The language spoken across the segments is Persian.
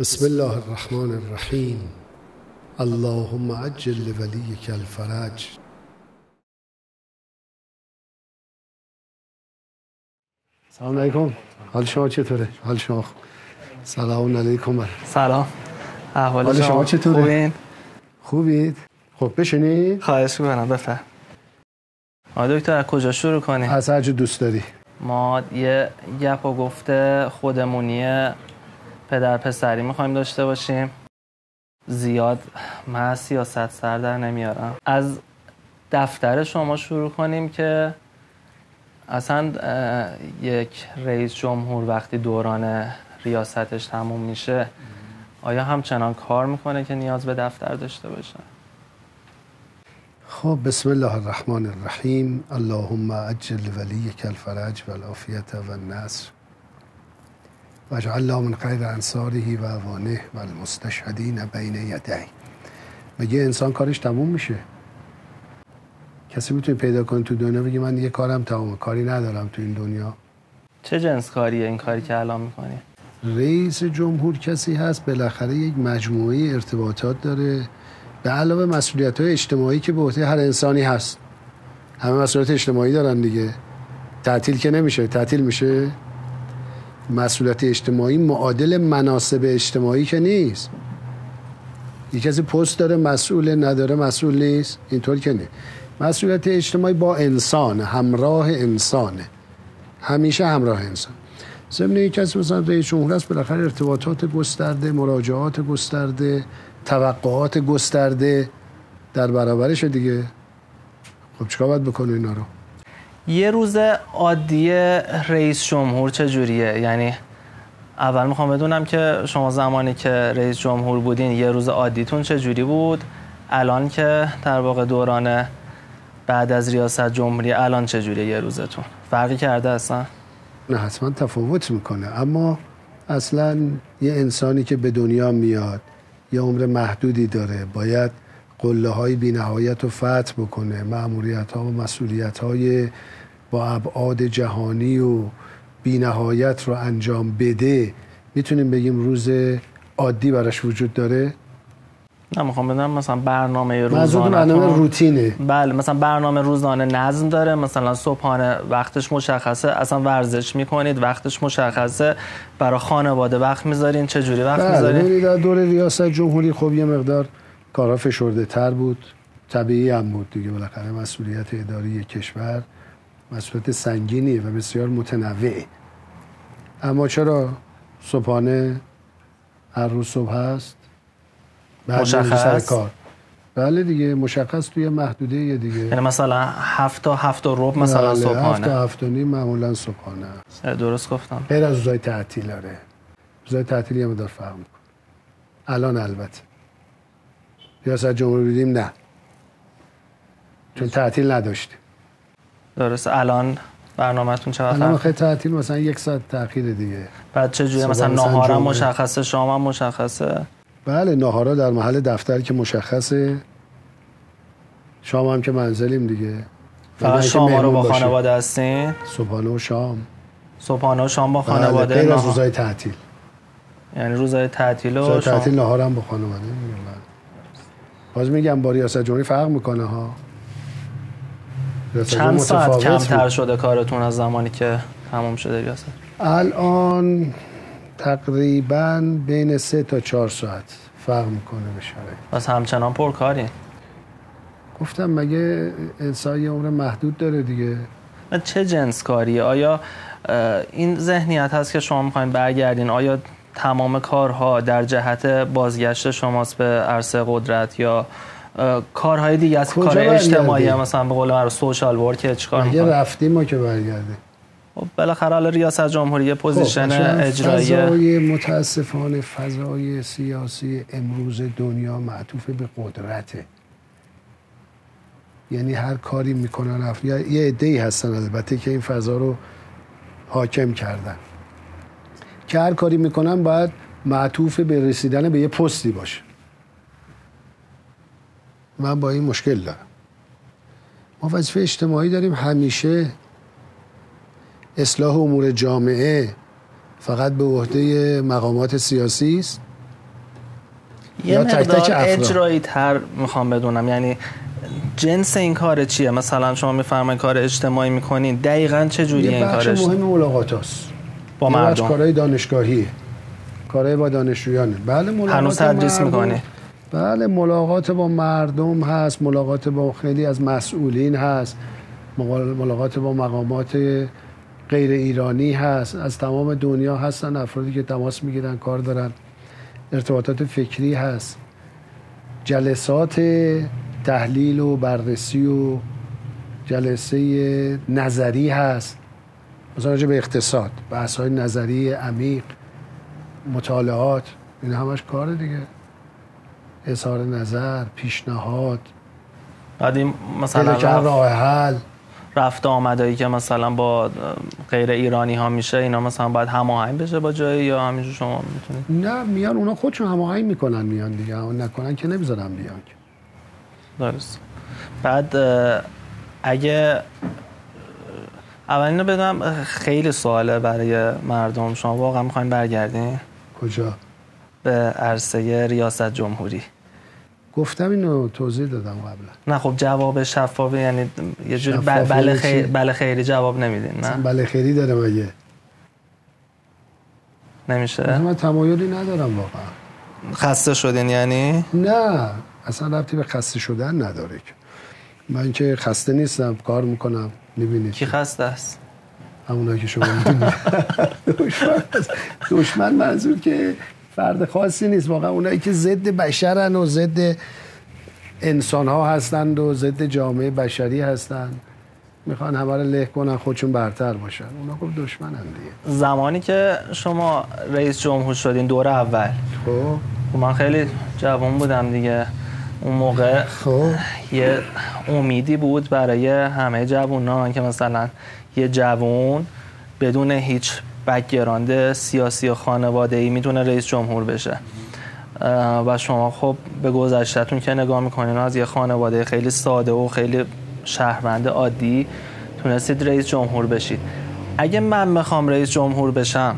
بسم الله الرحمن الرحیم اللهم عجل لولیک الفرج سلام علیکم حال شما چطوره؟ حال شما خوب سلام علیکم سلام احوال حال شما چطوره؟ خوبین؟ خوبید؟ خب بشینید خواهش می‌کنم بفر آقای دکتر از کجا شروع کنیم؟ از هر دوست داری ما یه گپ و گفته خودمونی پدر پسری می‌خوایم داشته باشیم. زیاد من سیاست سر در نمیارم. از دفتر شما شروع کنیم که اصلا یک رئیس جمهور وقتی دوران ریاستش تموم میشه آیا همچنان کار می‌کنه که نیاز به دفتر داشته باشه؟ خب بسم الله الرحمن الرحیم. اللهم عجل ولیک الفرج والعافیت و النصر واجعلنا من خیر انصاره و اوانه و المستشهدین بین یدی. مگه انسان کارش تموم میشه؟ کسی می‌تونه پیدا کنه تو دنیا بگه من یه کارم تمومه کاری ندارم تو این دنیا. چه جنس کاریه این کاری که الان می‌کنی؟ رئیس جمهور کسی هست بالاخره یک مجموعه ارتباطات داره. به علاوه مسئولیت های اجتماعی که به عهده هر انسانی هست. همه مسئولیت اجتماعی دارن دیگه. تعطیل که نمیشه تعطیل میشه؟ مسئولیت اجتماعی معادل مناسب اجتماعی که نیست. یک کسی پست داره مسئول نداره مسئول نیست. اینطور که نه. مسئولیت اجتماعی با انسان همراه انسانه. همیشه همراه انسان. ضمن یک کسی مثلا رئیس جمهور است بالاخره ارتباطات گسترده مراجعات گسترده توقعات گسترده در برابرش دیگه. خب چیکار باید بکنه اینا رو؟ یه روز عادی رئیس جمهور چجوریه یعنی اول می‌خوام بدونم که شما زمانی که رئیس جمهور بودین یه روز عادیتون چجوری بود؟ الان که در واقع دوران بعد از ریاست جمهوری الان چجوریه یه روزتون؟ فرقی کرده اصلا؟ نه حتما تفاوت می‌کنه. اما اصلا یه انسانی که به دنیا میاد یه عمر محدودی داره. باید قله های بی نهایت رو فتح بکنه. معمولیت ها و مسئولیت های با ابعاد جهانی و بی نهایت رو انجام بده می‌تونیم بگیم روز عادی براش وجود داره؟ نه می‌خوام بدونم مثلا برنامه روزانه. برنامه روتینه؟ بله مثلا برنامه روزانه نظم داره مثلا صبحانه وقتش مشخصه اصلا ورزش می‌کنید وقتش مشخصه برای خانواده وقت می‌ذارین چه جوری وقت بله می‌ذارین؟ در دور ریاست جمهوری خب یه مقدار کارها فشرده تر بود طبیعی هم بود دیگه بالاخره مسئولیت اداری کشور. مسئولیت سنگینیه و بسیار متنوعه اما چرا صبحانه هر روز صبح هست؟ می‌ری مشخص؟ سر کار. بله دیگه مشخص توی محدوده یه دیگه. یعنی مثلا هفت تا هفت و ربع مثلا بله، هفت تا صبحانه هفت و نیم معمولا صبحانه درست گفتم. غیر از روزای تعطیل آره. روزای تعطیل یه مقدار فرق می‌کنه. الان البته. ریاست جمهوری بودیم نه. چون تعطیل نداشتیم. درست. الان برنامهتون چقدر الان فرق خیلی تعطیل مثلا یک ساعت تاخیر دیگه. بعد چه جوری مثلا ناهارم. مشخصه شام هم مشخصه؟ بله ناهارا در محل دفتر که مشخصه. شام هم که منزلیم دیگه. فقط شام رو با. خانواده هستین؟ صبحانه و شام. صبحانه و شام با بله خانواده غیر از. روزای تعطیل. یعنی روزای تعطیل و روزای شام. تعطیل ناهارم با خانواده میگم بله. باز میگم با ریاست جمهوری فرق می‌کنه ها. چند ساعت کمتر. شده کارتون از زمانی که تموم شده ریاست الان تقریبا بین سه تا چهار ساعت فرق می‌کنه به شرایط بس همچنان پرکارین گفتم مگه انسان یه عمر محدود داره دیگه؟ چه جنس کاریه آیا این ذهنیت هست که شما می‌خواین برگردین؟ آیا تمام کارها در جهت بازگشت شماست به عرصه قدرت یا کارهای دیگه کجا کار؟ اجتماعی هم مثلا به قول معروف social work چیکار می‌کنه رفتیم ما که برگردیم. خب بالاخره حالا ریاست جمهوری یه position خب، اجرایی. فضای متاسفانه فضای سیاسی امروز دنیا معطوف به قدرته. یعنی هر کاری می‌کنن اف- یا- یه عده هستن البته که این فضا رو حاکم کردن. که هر کاری می‌کنن باید معطوف به رسیدن به یه پستی باشه. من با این مشکل دارم. ما وظیفه اجتماعی داریم همیشه اصلاح امور جامعه فقط به عهده مقامات سیاسی است. یه مقدار اجرایی تر می‌خوام بدونم. یعنی جنس این کار چیه؟ مثلا شما میفرمایید کار اجتماعی می‌کنین. دقیقا چه جوری این کارش؟ مهم ملاقات هست با مردم. کارهای دانشگاهیه کارهای با دانشجویانه بله ملاقات هنوز تدریس می‌کنی. بله ملاقات با مردم هست ملاقات با خیلی از مسئولین هست ملاقات با مقامات غیر ایرانی هست. از تمام دنیا هستن افرادی که تماس می‌گیرن کار دارن. ارتباطات فکری هست. جلسات تحلیل و بررسی و جلسه نظری هست. مثلا به اقتصاد بحث های نظری عمیق مطالعات این همش کار دیگه. اظهار نظر پیشنهاد بعد این مثلا رفت راه حل. رفت آمدایی که مثلا با غیر ایرانی ها میشه اینا مثلا باید هماهنگ بشه با جایی یا همینجور شما می‌تونید؟ نه میان اونا خودشون هماهنگ می‌کنن میان دیگه. اون نکنن که نمی‌ذارن بیان درست. بعد اگه اولینو بدونم خیلی سواله برای مردم. شما واقعا می‌خواین برگردین؟ کجا؟ به عرصه ریاست جمهوری. گفتم اینو توضیح دادم قبلا. نه خب جواب شفاف یعنی یه جور بله, خیر بله خیری جواب نمیدین نه؟ بله خیری داره مگه؟ نمیشه؟ من تمایلی ندارم واقعا. خسته شدین یعنی؟ نه اصلا ربطی به خسته شدن نداره که. من که خسته نیستم کار می‌کنم می‌بینید کی خسته است؟ همونایی که شما می‌دونید دشمن دشمن منظور که فرد خاصی نیست. واقعا اونایی که ضد بشرن و ضد انسان ها هستند و ضد جامعه بشری هستند. می‌خوان همه رو له کنن خودشون برتر باشن. اونا خب دشمنن دیگه. زمانی که شما رئیس جمهور شدین دور اول. خب, خب من خیلی جوان بودم دیگه. اون موقع خب. یه امیدی بود برای همه جوانان که مثلا یه جوان بدون هیچ background سیاسی و خانواده ای می‌تونه رئیس جمهور بشه. و شما خب به گذشتهتون که نگاه می‌کنین از یه خانواده خیلی ساده و خیلی شهروند عادی تونستید رئیس جمهور بشید. اگه من می‌خوام رئیس جمهور بشم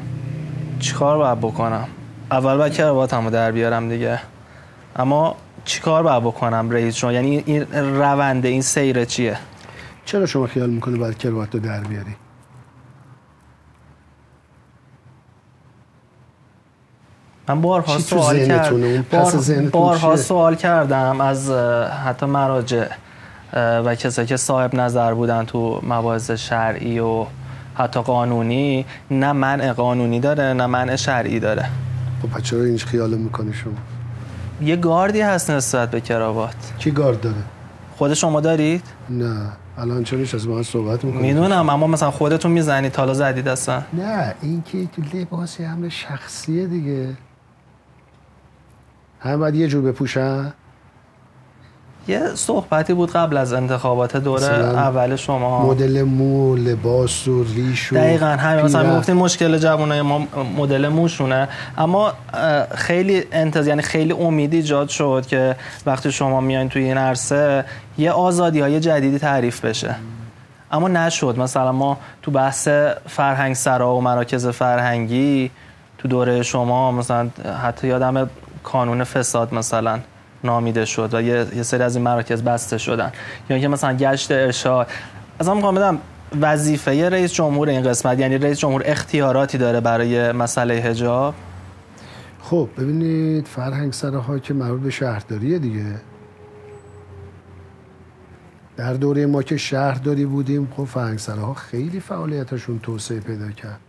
چیکار باید بکنم؟ اول باید کرواتمو در بیارم دیگه. اما چیکار باید بکنم رئیس جمهور؟ یعنی این رونده این سیره چیه؟ چرا شما خیال می‌کنه باید کروات رو در بیاری؟ من بارها سوال کردم بارها سوال کردم از حتی مراجع و کسایی که صاحب نظر بودن تو مباحث شرعی و حتی قانونی. نه منع قانونی داره نه منع شرعی داره. خب چرا اینج خیال می‌کنی شما؟ یه گاردی هست نسبت به کراوات. کی گارد داره؟ خود شما دارید؟ نه. الان چرا از ما صحبت می‌کنید می‌دونم اما مثلا خودتون می‌زنید حالا زدید اصلا. نه این که لباسی امر شخصیه دیگه. هم باید یه جور بپوشن؟ یه صحبتی بود قبل از انتخابات دوره اول شما. مدل مو لباس و ریش و دقیقا همین. مثلا می‌گفتین مشکل جوانای ما مدل موشونه اما خیلی انتظار یعنی خیلی امیدی ایجاد شد که وقتی شما میایین توی این عرصه یه آزادی های جدیدی تعریف بشه. اما نشد. مثلا ما تو بحث فرهنگ سرا و مراکز فرهنگی تو دوره شما مثلا حتی یادم کانون فساد مثلا نامیده شد و یه, سری از این مراکز بسته شدن. یا اینکه مثلا گشت ارشاد. از هم بدم وظیفه رئیس جمهور این قسمت یعنی رئیس جمهور اختیاراتی داره برای مسئله حجاب؟ خب ببینید فرهنگ سرها که مربوط به شهرداریه دیگه. در دوره ما که شهرداری بودیم خب فرهنگ سرها خیلی فعالیتشون توسعه پیدا کرد.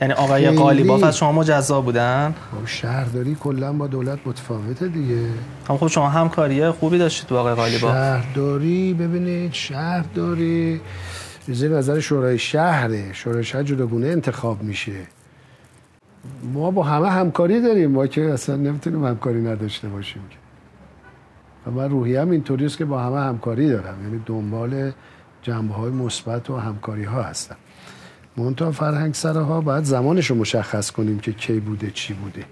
یعنی آقای قالیباف از شما مجزا بودن؟ خب شهرداری کلا با دولت متفاوته دیگه. هم خب شما همکاری خوبی داشتید با آقای قالیباف شهرداری ببینید شهرداری. زیر نظر شورای شهره شورای شهر جداگونه انتخاب میشه. ما با همه همکاری داریم. ما که اصلا نمی‌تونیم همکاری نداشته باشیم که. و من روحی هم اینطوری است که با همه همکاری دارم. یعنی دنبال جنبه های مثبت و همکاری ها هستم. منتها فرهنگ سرها باید زمانش رو مشخص کنیم که کی بوده چی بوده.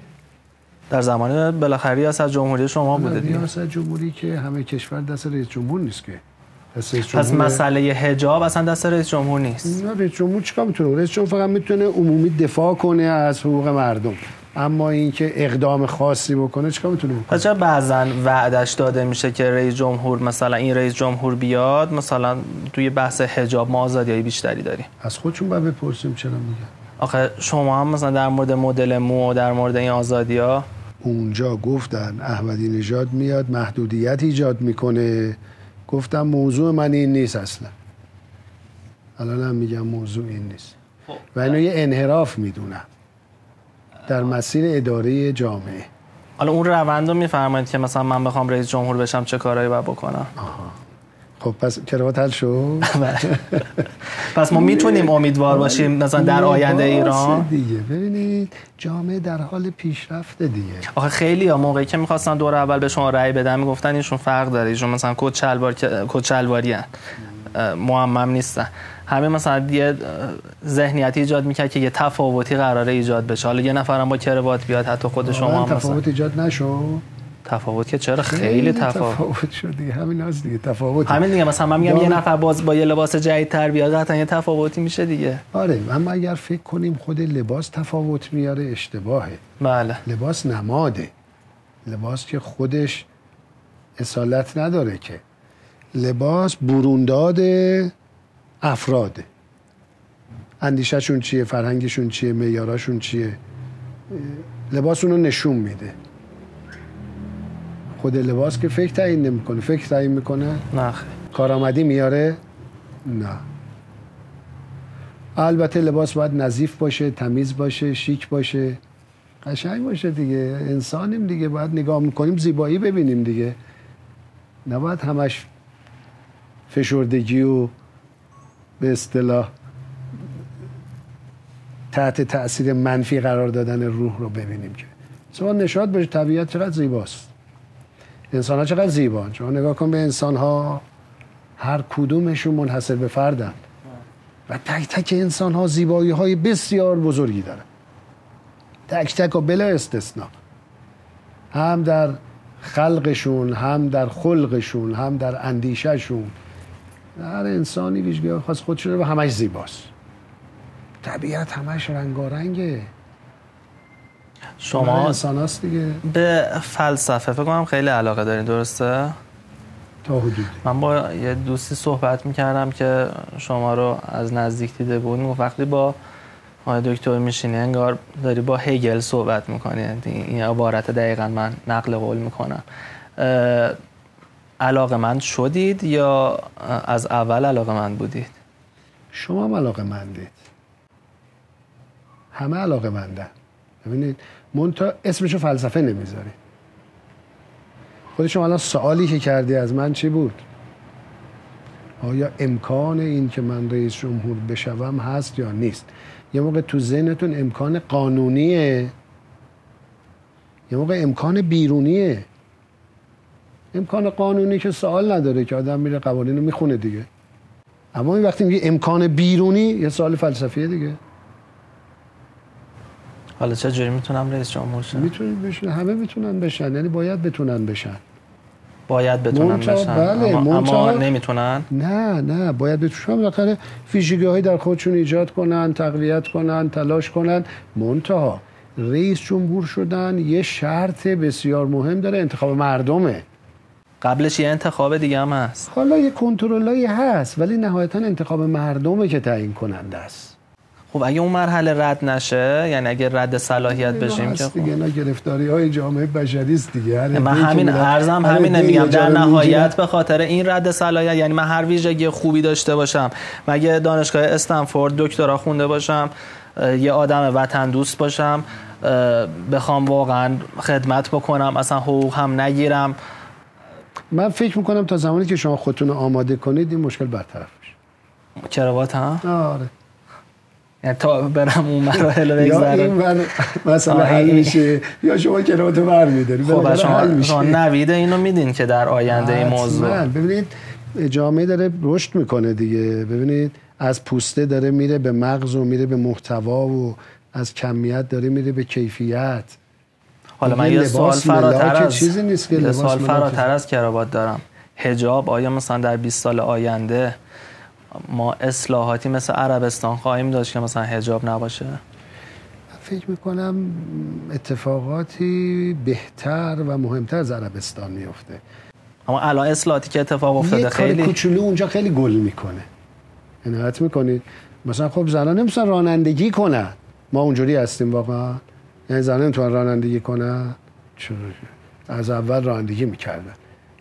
در زمان بالاخره ریاست جمهوری شما بوده دیگه. ریاست جمهوری که همه کشور دست رئیس جمهور نیست که. پس مسئله حجاب اصلا دست رئیس جمهور نیست. نه رئیس جمهور چیکار می‌تونه؟ رئیس جمهور فقط می‌تونه عمومی دفاع کنه از حقوق مردم. اما اینکه اقدام خاصی بکنه چیکار می‌تونه بکنه؟ چرا بعضا وعدش داده میشه که رئیس جمهور مثلا این رئیس جمهور بیاد مثلا توی بحث حجاب ما آزادی بیشتری داریم. از خودشون باید بپرسیم چرا میگن. آخه شما هم مثلا در مورد مدل مو و در مورد این آزادی ها؟ اونجا گفتن احمدی نژاد میاد محدودیت ایجاد می‌کنه. گفتم موضوع من این نیست اصلا. الان هم میگم موضوع این نیست. و اینو یه انحراف می‌دونم. در مسیر اداره جامعه. حالا اون روند رو میفرمایید که مثلا من بخوام رئیس جمهور بشم چه کارهایی باید بکنم؟ خب پس کراوات حل شد؟ پس ما می‌تونیم امیدوار باشیم مثلا در آینده ایران؟ دیگه. ببینید جامعه در حال پیشرفت دیگه. آخه خیلی ها موقعی که می‌خواستن دور اول به شما رأی بدن می‌گفتن ایشون فرق داره. ایشون مثلا کد چلوار کد چلواری معمم نیستن. همه مثلا یه ذهنیتی ایجاد می‌کرد که یه تفاوتی قراره ایجاد بشه. حالا یه نفرم با کروات بیاد حتی خود شما هم تفاوت ایجاد نشو. تفاوت که چرا؟ خیلی تفاوت. تفاوت شد دیگه همین از دیگه تفاوت همین دیگه مثلا من میگم یه نفر باز با یه لباس جدید تر بیاد قطعا یه تفاوتی میشه دیگه. آره اما اگر فکر کنیم خود لباس تفاوت میاره اشتباهه. بله. لباس نماده. لباس که خودش اصالت نداره که. لباس برونداد افراده اندیشهشون چیه؟ فرهنگشون چیه؟ معیاراشون چیه؟ لباس اونو نشون میده. خود لباس که فکر تعیین نمی‌کنه. فکر تعیین می‌کنه؟ نه کارآمدی میاره؟ نه. البته لباس باید نظیف باشه تمیز باشه شیک باشه. قشنگ باشه دیگه. انسانیم دیگه. باید نگاه می‌کنیم زیبایی ببینیم دیگه. نباید همش فشردگی و به اصطلاح تحت تاثیر منفی قرار دادن روح رو ببینیم که. شما نشاد باشه طبیعت چقدر زیباست. انسان ها چقدر زیبان. شما نگاه کن به انسان ها هر کدومشون منحصر به فردن. و تک تک انسان ها زیبایی های بسیار بزرگی دارن. تک تک و بلا استثنا هم در خلقشون هم در خلقشون هم در اندیشهشون هر انسانی ویژگی خاص خودش رو همش زیباست. طبیعت همش رنگارنگه. شما انسان دیگه. به فلسفه فکر کنم خیلی علاقه دارین درسته؟ تا حدودی. من با یه دوستی صحبت می‌کردم که شما رو از نزدیک دیده بود. و وقتی با آقای دکتر میشینی انگار داری با هگل صحبت می‌کنی. این عبارت دقیقا من نقل قول می‌کنم. علاقه من شدید یا از اول علاقه من بودید؟ شما هم علاقه مندید. همه علاقه مندن ببینید منتها اسمشو فلسفه نمی‌ذاری. خود شما الان سوالی که کردی از من چی بود؟ آیا امکان این که من رئیس جمهور بشوم هست یا نیست؟ یه موقع تو ذهنتون امکان قانونیه. یه موقع امکان بیرونیه. امکان قانونی که سوال نداره که آدم میره قوانین رو می‌خونه دیگه. اما این وقتی میگه امکان بیرونی یه سوال فلسفیه دیگه. حالا چه جوری می‌تونم رئیس جمهور شم؟ می‌تونید بشن همه می‌تونن بشن یعنی باید بتونن بشن. باید بتونن بشن. بله، اما, اما نمی‌تونن؟ نه نه باید بتونن. بالاخره ویژگی هایی در خودشون ایجاد کنن تقویت کنن تلاش کنن. منتها رئیس جمهور شدن یه شرط بسیار مهم داره انتخاب مردمه. قبلش یه انتخاب دیگه هم هست. حالا یه کنترلایی هست ولی نهایتا انتخاب مردمه که تعیین کننده است. خب اگه اون مرحله رد نشه یعنی اگه رد صلاحیت اینا بشیم که خب دیگه گرفتاری های جامعه بشری است دیگه. من همین ارزم همین جا در نهایت. به خاطر این رد صلاحیت یعنی من هر ویژگی خوبی داشته باشم مگه دانشگاه استنفورد دکترا خونده باشم یه آدم وطن دوست باشم بخوام واقعا خدمت بکنم اصلا حقوق هم نگیرم. من فکر می‌کنم تا زمانی که شما خودتون آماده کنید این مشکل برطرف میشه. کراوات هم آره. یعنی تا برم اون مراحل رو یا این مثلا حل میشه. یا شما کراواتو بر میداری خب شما شما نوید اینو میدین که در آینده این موضوع. ببینید جامعه داره رشد می‌کنه دیگه. ببینید از پوسته داره میره به مغز و میره به محتوا و از کمیت داره میره به کیفیت. حالا من یه سوال فراتر از چیزی نیست که سوال. فراتر از کراوات دارم. حجاب آیا مثلا در 20 سال آینده ما اصلاحاتی مثل عربستان خواهیم داشت که مثلا حجاب نباشه؟ فکر می‌کنم اتفاقاتی بهتر و مهمتر از عربستان میفته اما الان اصلاحاتی که اتفاق افتاده خیلی کوچولو اونجا خیلی گل می‌کنه. عنایت می‌کنید مثلا خب زنان نمی‌تونن رانندگی کنن. ما اونجوری هستیم واقعا. یعنی زنان نمی‌تونن رانندگی کنن؟ چرا از اول رانندگی می‌کردن.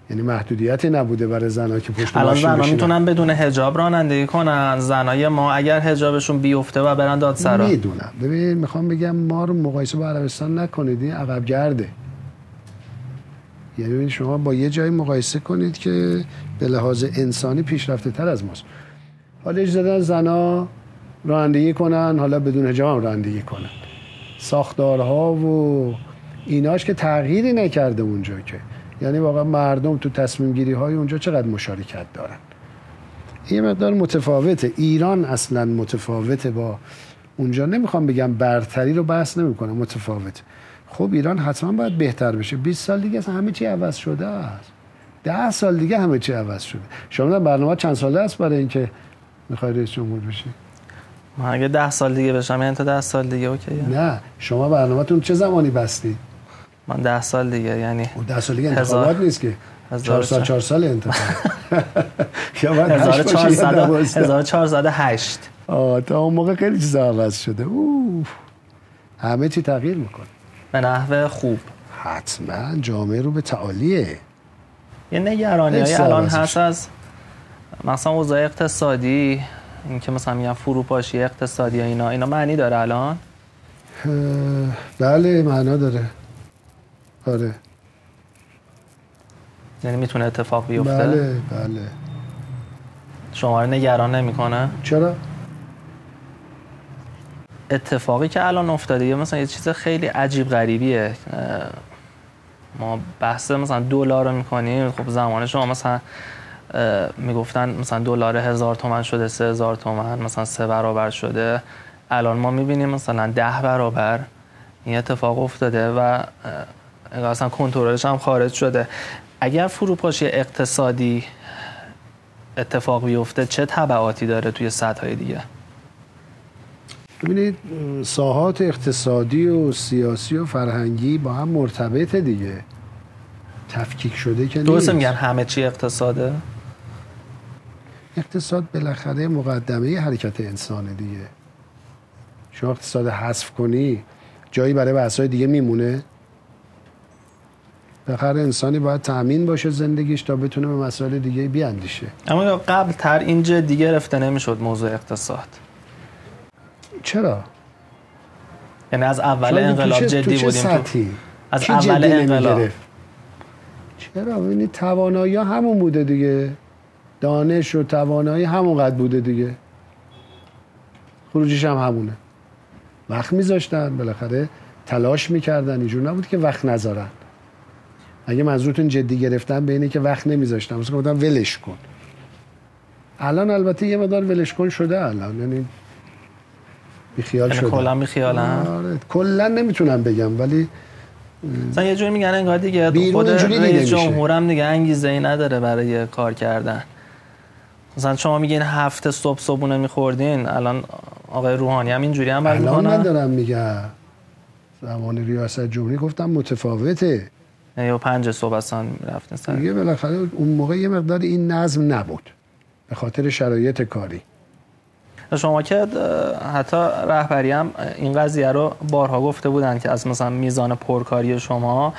یعنی محدودیتی نبوده برای زنها که پشت الان می‌تونن بدون حجاب رانندگی کنن. زنای ما اگر حجابشون بیفته و برن دادسرا. می‌دونم. ببین می‌خوام بگم ما رو مقایسه با عربستان نکنید. این عقب گرده. یعنی شما با یه جایی مقایسه کنید که به لحاظ انسانی پیشرفته تر از ماست. حالا اجازه زنا رانندگی کنن حالا بدون حجاب هم رانندگی کنن. ساختارها و ایناش که تغییری نکرده اونجا که. یعنی واقعا مردم تو تصمیم گیری های اونجا چقدر مشارکت دارن. این مقدار متفاوته. ایران اصلا متفاوته با اونجا. نمی‌خوام بگم برتری رو بحث نمی‌کنم متفاوت خب ایران حتما باید بهتر بشه. 20 سال دیگه همه چی عوض شده است. ده سال دیگه همه چی عوض شده. شما برنامه چند ساله است برای اینکه می‌خوای رئیس جمهور بشی؟ من اگه ده سال دیگه بشم یعنی تا ده سال دیگه اوکی. نه شما برنامهتون چه زمانی بستی؟ من ده سال دیگه یعنی او ده سال دیگه انتخابات نیست که. چهار سال چهار سال انتخاب. یا بعد 1408 آه تا اون موقع خیلی چیزا عوض شده. اوه. همه چی تغییر می‌کنه. به نحو خوب. حتما جامعه رو به تعالیه. یه نگرانی های الان هست از مثلا اوضاع اقتصادی. اینکه مثلا میگن فروپاشی اقتصادی اینا. اینا معنی داره الان؟ بله معنا داره. آره. یعنی می‌تونه اتفاق بیفته؟ بله بله. شما رو نگران نمی‌کنه؟ چرا؟ اتفاقی که الان افتاده یه مثلا یه چیز خیلی عجیب غریبیه. ما بحث مثلا دلار رو می‌کنیم. خب زمان شما مثلا می‌گفتن مثلا دلار هزار تومن شده سه هزار تومن مثلا سه برابر شده. الان ما می‌بینیم مثلا ده برابر. این اتفاق افتاده و اصلا کنترلش هم خارج شده. اگر فروپاشی اقتصادی اتفاق بیفته چه تبعاتی داره توی سطح های دیگه؟ ببینید ساحات اقتصادی و سیاسی و فرهنگی با هم مرتبط دیگه. تفکیک شده که درست میگن همه چی اقتصاده؟ اقتصاد بالاخره مقدمه حرکت انسانه دیگه. شما اقتصاد حذف کنی جایی برای بحث‌های دیگه میمونه. بالاخره انسانی باید تأمین باشه زندگیش تا بتونه به مسائل دیگه بیاندیشه. اما قبل تر این جدی گرفته نمی‌شد موضوع اقتصاد. چرا؟ یعنی از اول انقلاب جدی بودیم تو از اول انقلاب. چرا؟ ببینید توانایی همون بوده دیگه. دانش و توانایی همونقدر بوده دیگه. خروجیش هم همونه. وقت میذاشتن بالاخره تلاش می‌کردن اینجور نبود که وقت نذارن. اگه منظورتون جدی گرفتن به اینه که وقت نمیذاشتن. مثلا گفتن ولش کن. الان البته یه مدار ولش کن شده الان. یعنی بیخیال یعنی شده. کلا بیخیال آره کلا نمی‌تونم بگم ولی مثلا یه جوری میگن انگار دیگه بیرون خود رئیس. جمهورم دیگه انگیزه ای نداره برای کار کردن. مثلا شما میگین هفته صبح صبحونه میخوردین الان آقای روحانی هم اینجوری عمل الان من دارم میگم. زمان ریاست جمهوری گفتم متفاوته. و پنج صبح اصلا رفتن سر. دیگه بالاخره اون موقع یه مقدار این نظم نبود. به خاطر شرایط کاری. شما که حتی رهبری هم این قضیه رو بارها گفته بودن که از مثلا میزان پرکاری شما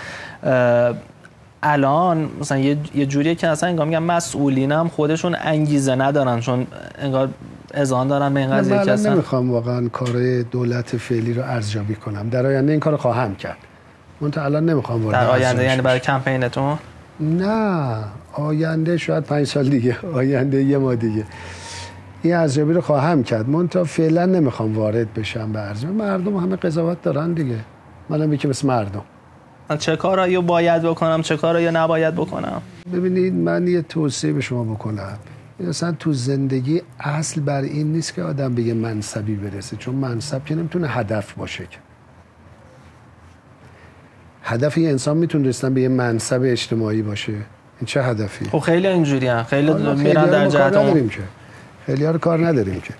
الان مثلا یه یه جوریه که اصلا انگار میگن مسئولین هم خودشون انگیزه ندارن چون انگار اذعان دارن به این قضیه که اصلا نمی‌خوام واقعا کار دولت فعلی رو ارزیابی کنم. در آینده این کار رو خواهم کرد. من تا الان نمی‌خوام وارد در آینده یعنی برای. کمپینتون؟ نه آینده شاید پنج سال دیگه آینده یه ما دیگه. این ارزیابی رو خواهم کرد. من تا فعلا نمی‌خوام وارد بشم به ارزیابی. مردم همه قضاوت دارن دیگه. منم یکی مثل مردم. چه کارایی رو باید بکنم چه کارایی رو نباید بکنم؟ ببینید من یه توصیه به شما بکنم. مثلا تو زندگی اصل بر این نیست که آدم به یه منصبی برسه چون منصب که نمی‌تونه هدف باشه که. هدف یه انسان می‌تونه رسیدن به یه منصب اجتماعی باشه. این چه هدفی؟ خب خیلی اینجوری هم خیلی میرن در کار جهت خیلی رو کار نداریم که.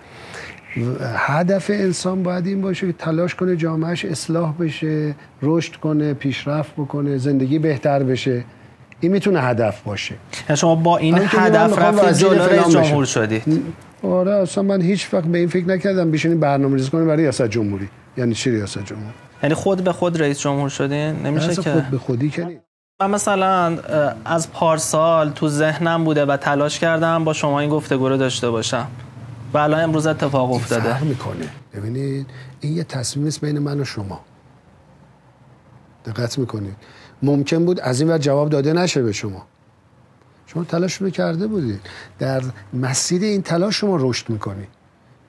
هدف انسان باید این باشه که تلاش کنه جامعهش اصلاح بشه رشد کنه پیشرفت بکنه زندگی بهتر بشه. این می‌تونه هدف باشه. یعنی شما با این هدف رفتید جلو رئیس جمهور شدید. آره اصلا من هیچ وقت به این فکر نکردم بشینیم برنامه ریزی کنیم برای ریاست جمهوری. یعنی چی ریاست جمهوری؟ یعنی خود به خود رئیس جمهور شدین؟ نمیشه که؟ خود به خودی کنی من مثلا از پارسال تو ذهنم بوده و تلاش کردم با شما این گفتگو رو داشته باشم. و الان امروز اتفاق افتاده. فرق می‌کنه؟ ببینید این یه تصمیم است بین من و شما. دقت می‌کنید. ممکن بود از این ور جواب داده نشه به شما. شما تلاش رو کرده بودید. در مسیر این تلاش شما رشد می‌کنید.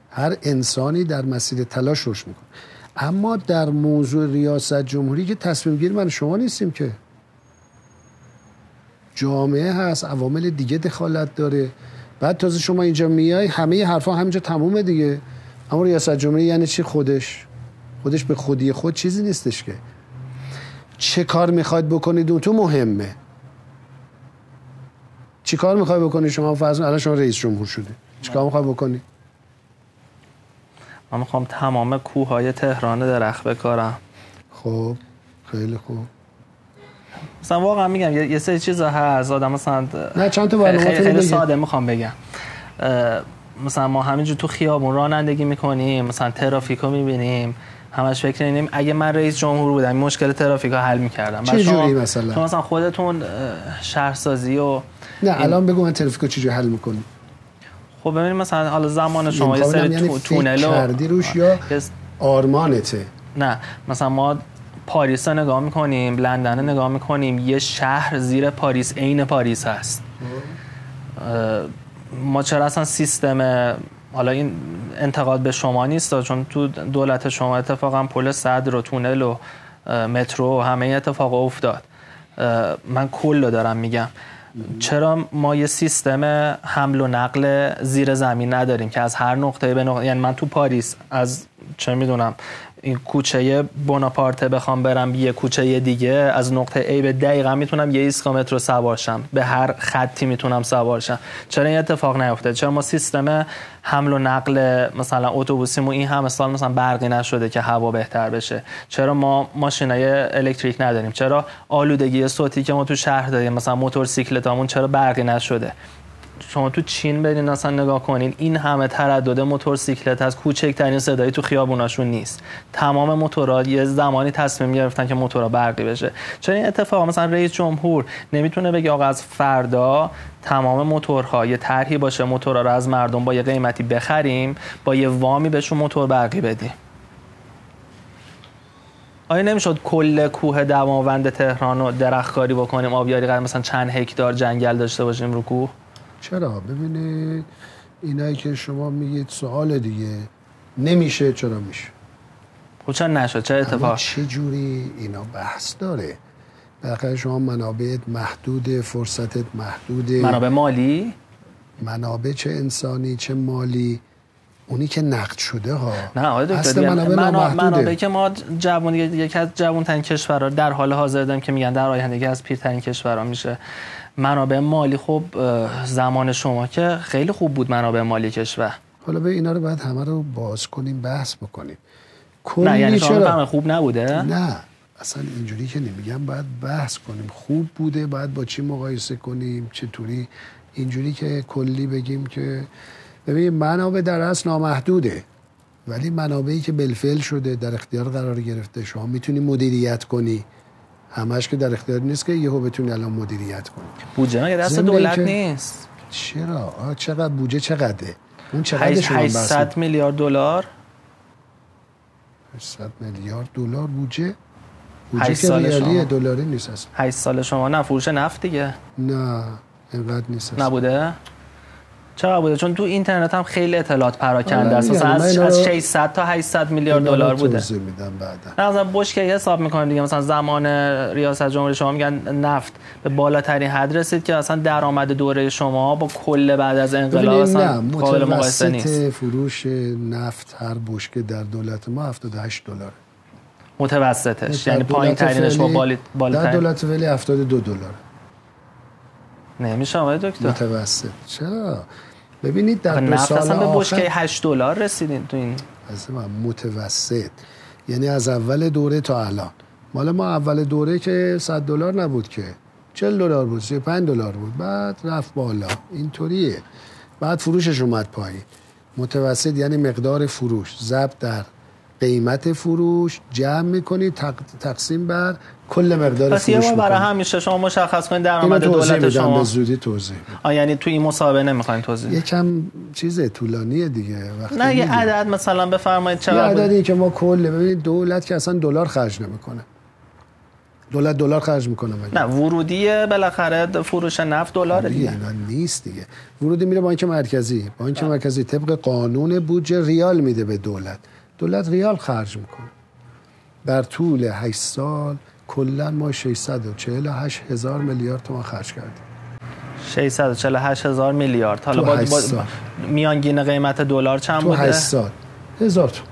هر انسانی در مسیر تلاش رشد می‌کنه. اما در موضوع ریاست جمهوری که تصمیم گیر من شما نیستیم که. جامعه هست عوامل دیگه دخالت داره. بعد تازه شما اینجا میای همه حرفا همینجا تمومه دیگه. اما ریاست جمهوری یعنی چی؟ خودش. خودش به خودی خود چیزی نیستش که. چه کار می‌خواید بکنید اون تو مهمه. چی کار می‌خوای بکنی شما؟ فرض الان شما رئیس جمهور شدی چی کار می‌خوای بکنی من می‌خوام تمام کوههای تهران درخت بکارم. خب خیلی خوب. مثلا واقعا میگم یه سری چیزا هست آدم مثلا نه چند تا برنامه خیلی, خیلی ساده می‌خوام بگم. مثلا ما همینجور تو خیابون رانندگی می‌کنیم مثلا ترافیکو می‌بینیم همش فکر اینیم اگه من رئیس جمهور بودم این مشکل ترافیک ها حل می‌کردم. چه جوری مثلا؟ شما مثلا خودتون شهرسازی و نه الان بگو من ترافیکو چجوری حل می‌کنی خب ببینیم مثلا حالا زمان شما یه سری یعنی تونل کردی روش یا آرمانته؟ نه مثلا ما پاریس رو نگاه می‌کنیم لندن رو نگاه می‌کنیم یه شهر زیر پاریس عین پاریس هست. ما چرا اصلا سیستم حالا این انتقاد به شما نیست چون تو دولت شما اتفاقا پل صدر و تونل و مترو و همه اتفاق افتاد. من کل رو دارم میگم. چرا ما یه سیستم حمل و نقل زیر زمین نداریم که از هر نقطه به نقطه یعنی من تو پاریس از چه می‌دونم این کوچه بوناپارته بخوام برم یه کوچه دیگه از نقطه A به دقیقا می‌تونم یه ایستگاه مترو سوار شم. به هر خطی می‌تونم سوار شم. چرا این اتفاق نیفته چرا ما سیستم حمل و نقل مثلا اتوبوسیمون این همه سال مثلا برقی نشده که هوا بهتر بشه؟ چرا ما ماشینای الکتریک نداریم؟ چرا آلودگی صوتی که ما تو شهر داریم مثلا موتورسیکلتامون چرا برقی نشده؟ شما تو چین برین اصلا نگاه کنین این همه تردد موتورسیکلت از کوچکترین صدایی تو خیابوناشون نیست. تمام موتورها یه زمانی تصمیم گرفتن که موتورها برقی بشه. چرا این اتفاق مثلا رئیس جمهور نمی‌تونه بگه آقا از فردا تمام موتورها یه طرحی باشه موتورها رو از مردم با یه قیمتی بخریم با یه وامی بهشون موتور برقی بدیم. آیا نمی‌شد کل کوه دماوند تهران رو درختکاری بکنیم؟ آبیاری مثلا چند هکتار جنگل داشته باشیم رو کوه؟ چرا؟ ببینید اینایی که شما میگید سوال دیگه نمیشه چرا میشه؟ خب چرا نشد؟ چه اتفاق؟ چه جوری اینا بحث داره؟ بالاخره شما منابع محدود فرصتت محدوده منابع مالی؟ منابع چه انسانی چه مالی؟ اونی که نقد شده ها. نه آقای دکتر منابع, منابع که ما جوان یکی از جوان ترین کشورها در حال حاضر داریم که میگن در آینده از پیرترین کشورها میشه. منابع مالی خب زمان شما که خیلی خوب بود منابع مالی کشور. حالا به اینا رو باید همه رو باز کنیم بحث بکنیم. نه یعنی شما خوب نبوده؟ نه اصلا اینجوری که نمیگم باید بحث کنیم. خوب بوده باید با چی مقایسه کنیم چطوری؟ اینجوری که کلی بگیم که ببین منابع در اصل نامحدوده. ولی منابعی که بالفعل شده در اختیار قرار گرفته شما می‌تونی مدیریت کنی. همش که در اختیار نیست که یهو بتونی الان مدیریت کنی. بوجه مگه دست دولت نیست؟ چرا؟ آه چقدر بودجه چقدره؟ اون چقدر شما 800 میلیارد دلار؟ 800 میلیارد دلار بودجه؟ بودجه که دلاری نیست اصلا. 8 سال شما. نه فروش نفت دیگه. نه اینقدر نیست اصلا. نبوده؟ چقدر بوده؟ چون تو اینترنت هم خیلی اطلاعات پراکنده است. مثلا از, از 600 تا 800 میلیارد دلار بوده. میدم بعدا. مثلا بشکه حساب می‌کنیم دیگه. مثلا زمان ریاست جمهوری شما میگن نفت به بالاترین حد رسید که اصلا درآمد دوره شما با کل بعد از انقلاب اصلا قابل مقایسه نیست. فروش نفت هر بشکه در دولت ما 78 دلار متوسطش. یعنی پایین ترینش با بالاترین در دولت ولی 72 دلار نمیشه آقای دکتر. متوسط. چرا؟ ببینید در دو سال اصلا به بشکه 8 دلار رسیدین تو این. از متوسط. یعنی از اول دوره تا الان. مال ما اول دوره که 100 دلار نبود که. 40 دلار بود 35 دلار بود. بعد رفت بالا. اینطوریه. بعد فروشش اومد پایین. متوسط یعنی مقدار فروش. ضرب در قیمت فروش جمع می‌کنی تق... تقسیم بر کل مقدار پس یه بار برای همیشه شما مشخص کنید درآمد دولت شما. به زودی توضیح. آ یعنی تو این مسابقه نمی‌خواین توضیح یکم چیز طولانیه دیگه وقتی نه یه. عدد مثلا بفرمایید یه چقدر بود؟ عددی که ما کل ببینید دولت که اصلا دلار خرج نمی‌کنه. دولت دلار خرج می‌کنه مگه؟ نه ورودی بالاخره فروش نفت دلاره دیگه. دیگه نیست دیگه. ورودی میره بانک مرکزی. بانک مرکزی طبق قانون بودجه ریال میده به دولت. دولت ریال خرج می‌کنه. در طول 8 سال کلا ما 648 هزار میلیارد تومان خرج کردیم. 648 هزار میلیارد. حالا با. میانگین قیمت دلار چند تو بوده؟ 8 سال. هزار تومان.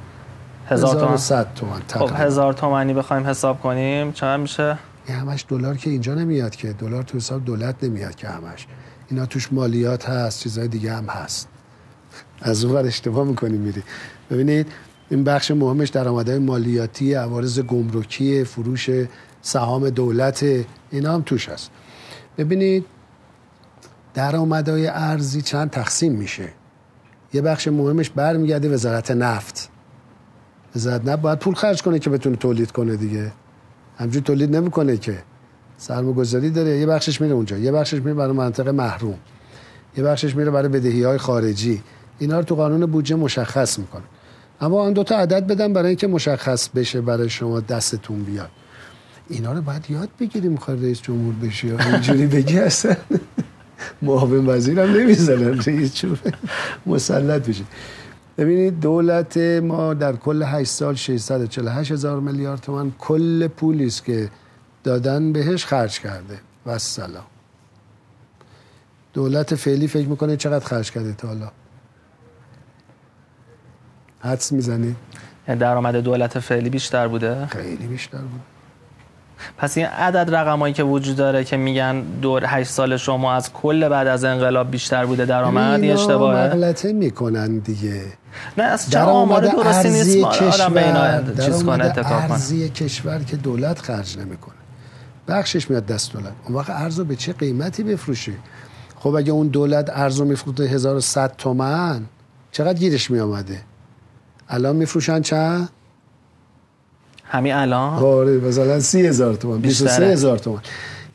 هزار تومان. 1100 تومان خب هزار تومانی بخوایم حساب کنیم. چقدر میشه؟ این همش دلار که اینجا نمیاد که. دلار تو حساب دولت نمیاد که همش. اینا توش مالیات هست چیزهای دیگه هم هست. از اون ور اشتباه می‌کنی میری. ببینید این بخش مهمش درآمدهای مالیاتی عوارض گمرکی فروش سهام دولت اینا هم توش هست. ببینید درآمدهای ارزی چند تقسیم میشه. یه بخش مهمش برمیگرده وزارت نفت. وزارت نفت باید پول خرج کنه که بتونه تولید کنه دیگه. همجوری تولید نمی‌کنه که. سرمایه‌گذاری داره یه بخشش میره اونجا. یه بخشش میره برای منطقه محروم. یه بخشش میره برای بدهی های خارجی. اینا رو تو قانون بودجه مشخص می‌کنه. اما آن دو تا عدد بدم برای اینکه مشخص بشه برای شما دستتون بیاد. اینا رو باید یاد بگیری می‌خوای رئیس جمهور بشی اینجوری بگی اصلا. معاون وزیرم نمی‌زنن رئیس جمهور مسلط بشی ببینید دولت ما در کل 8 سال 648 هزار میلیارد تومان کل پولی است که دادن بهش خرج کرده. و سلام دولت فعلی فکر می‌کنه چقدر خرج کرده تا حالا؟ حدس می‌زنی؟ یعنی درآمد دولت فعلی بیشتر بوده؟ خیلی بیشتر بود. پس این عدد رقمایی که وجود داره که میگن دور 8 سال شما از کل بعد از انقلاب بیشتر بوده درآمد اینا اشتباهه؟ مغلطه می‌کنن دیگه. نه از چه آمار درستی نیست کشور چیز کنه اتکا کنه. ارزی کشور که دولت خرج نمی‌کنه. بخشش میاد دست دولت. اون وقت ارزو به چه قیمتی بفروشی؟ خب اگه اون دولت ارزو میفروخته 1100 تومن چقدر گیرش میامده الان میفروشن چند؟ همین الان؟ آره مثلا 30 هزار تومن بیشتره. 23 هزار تومن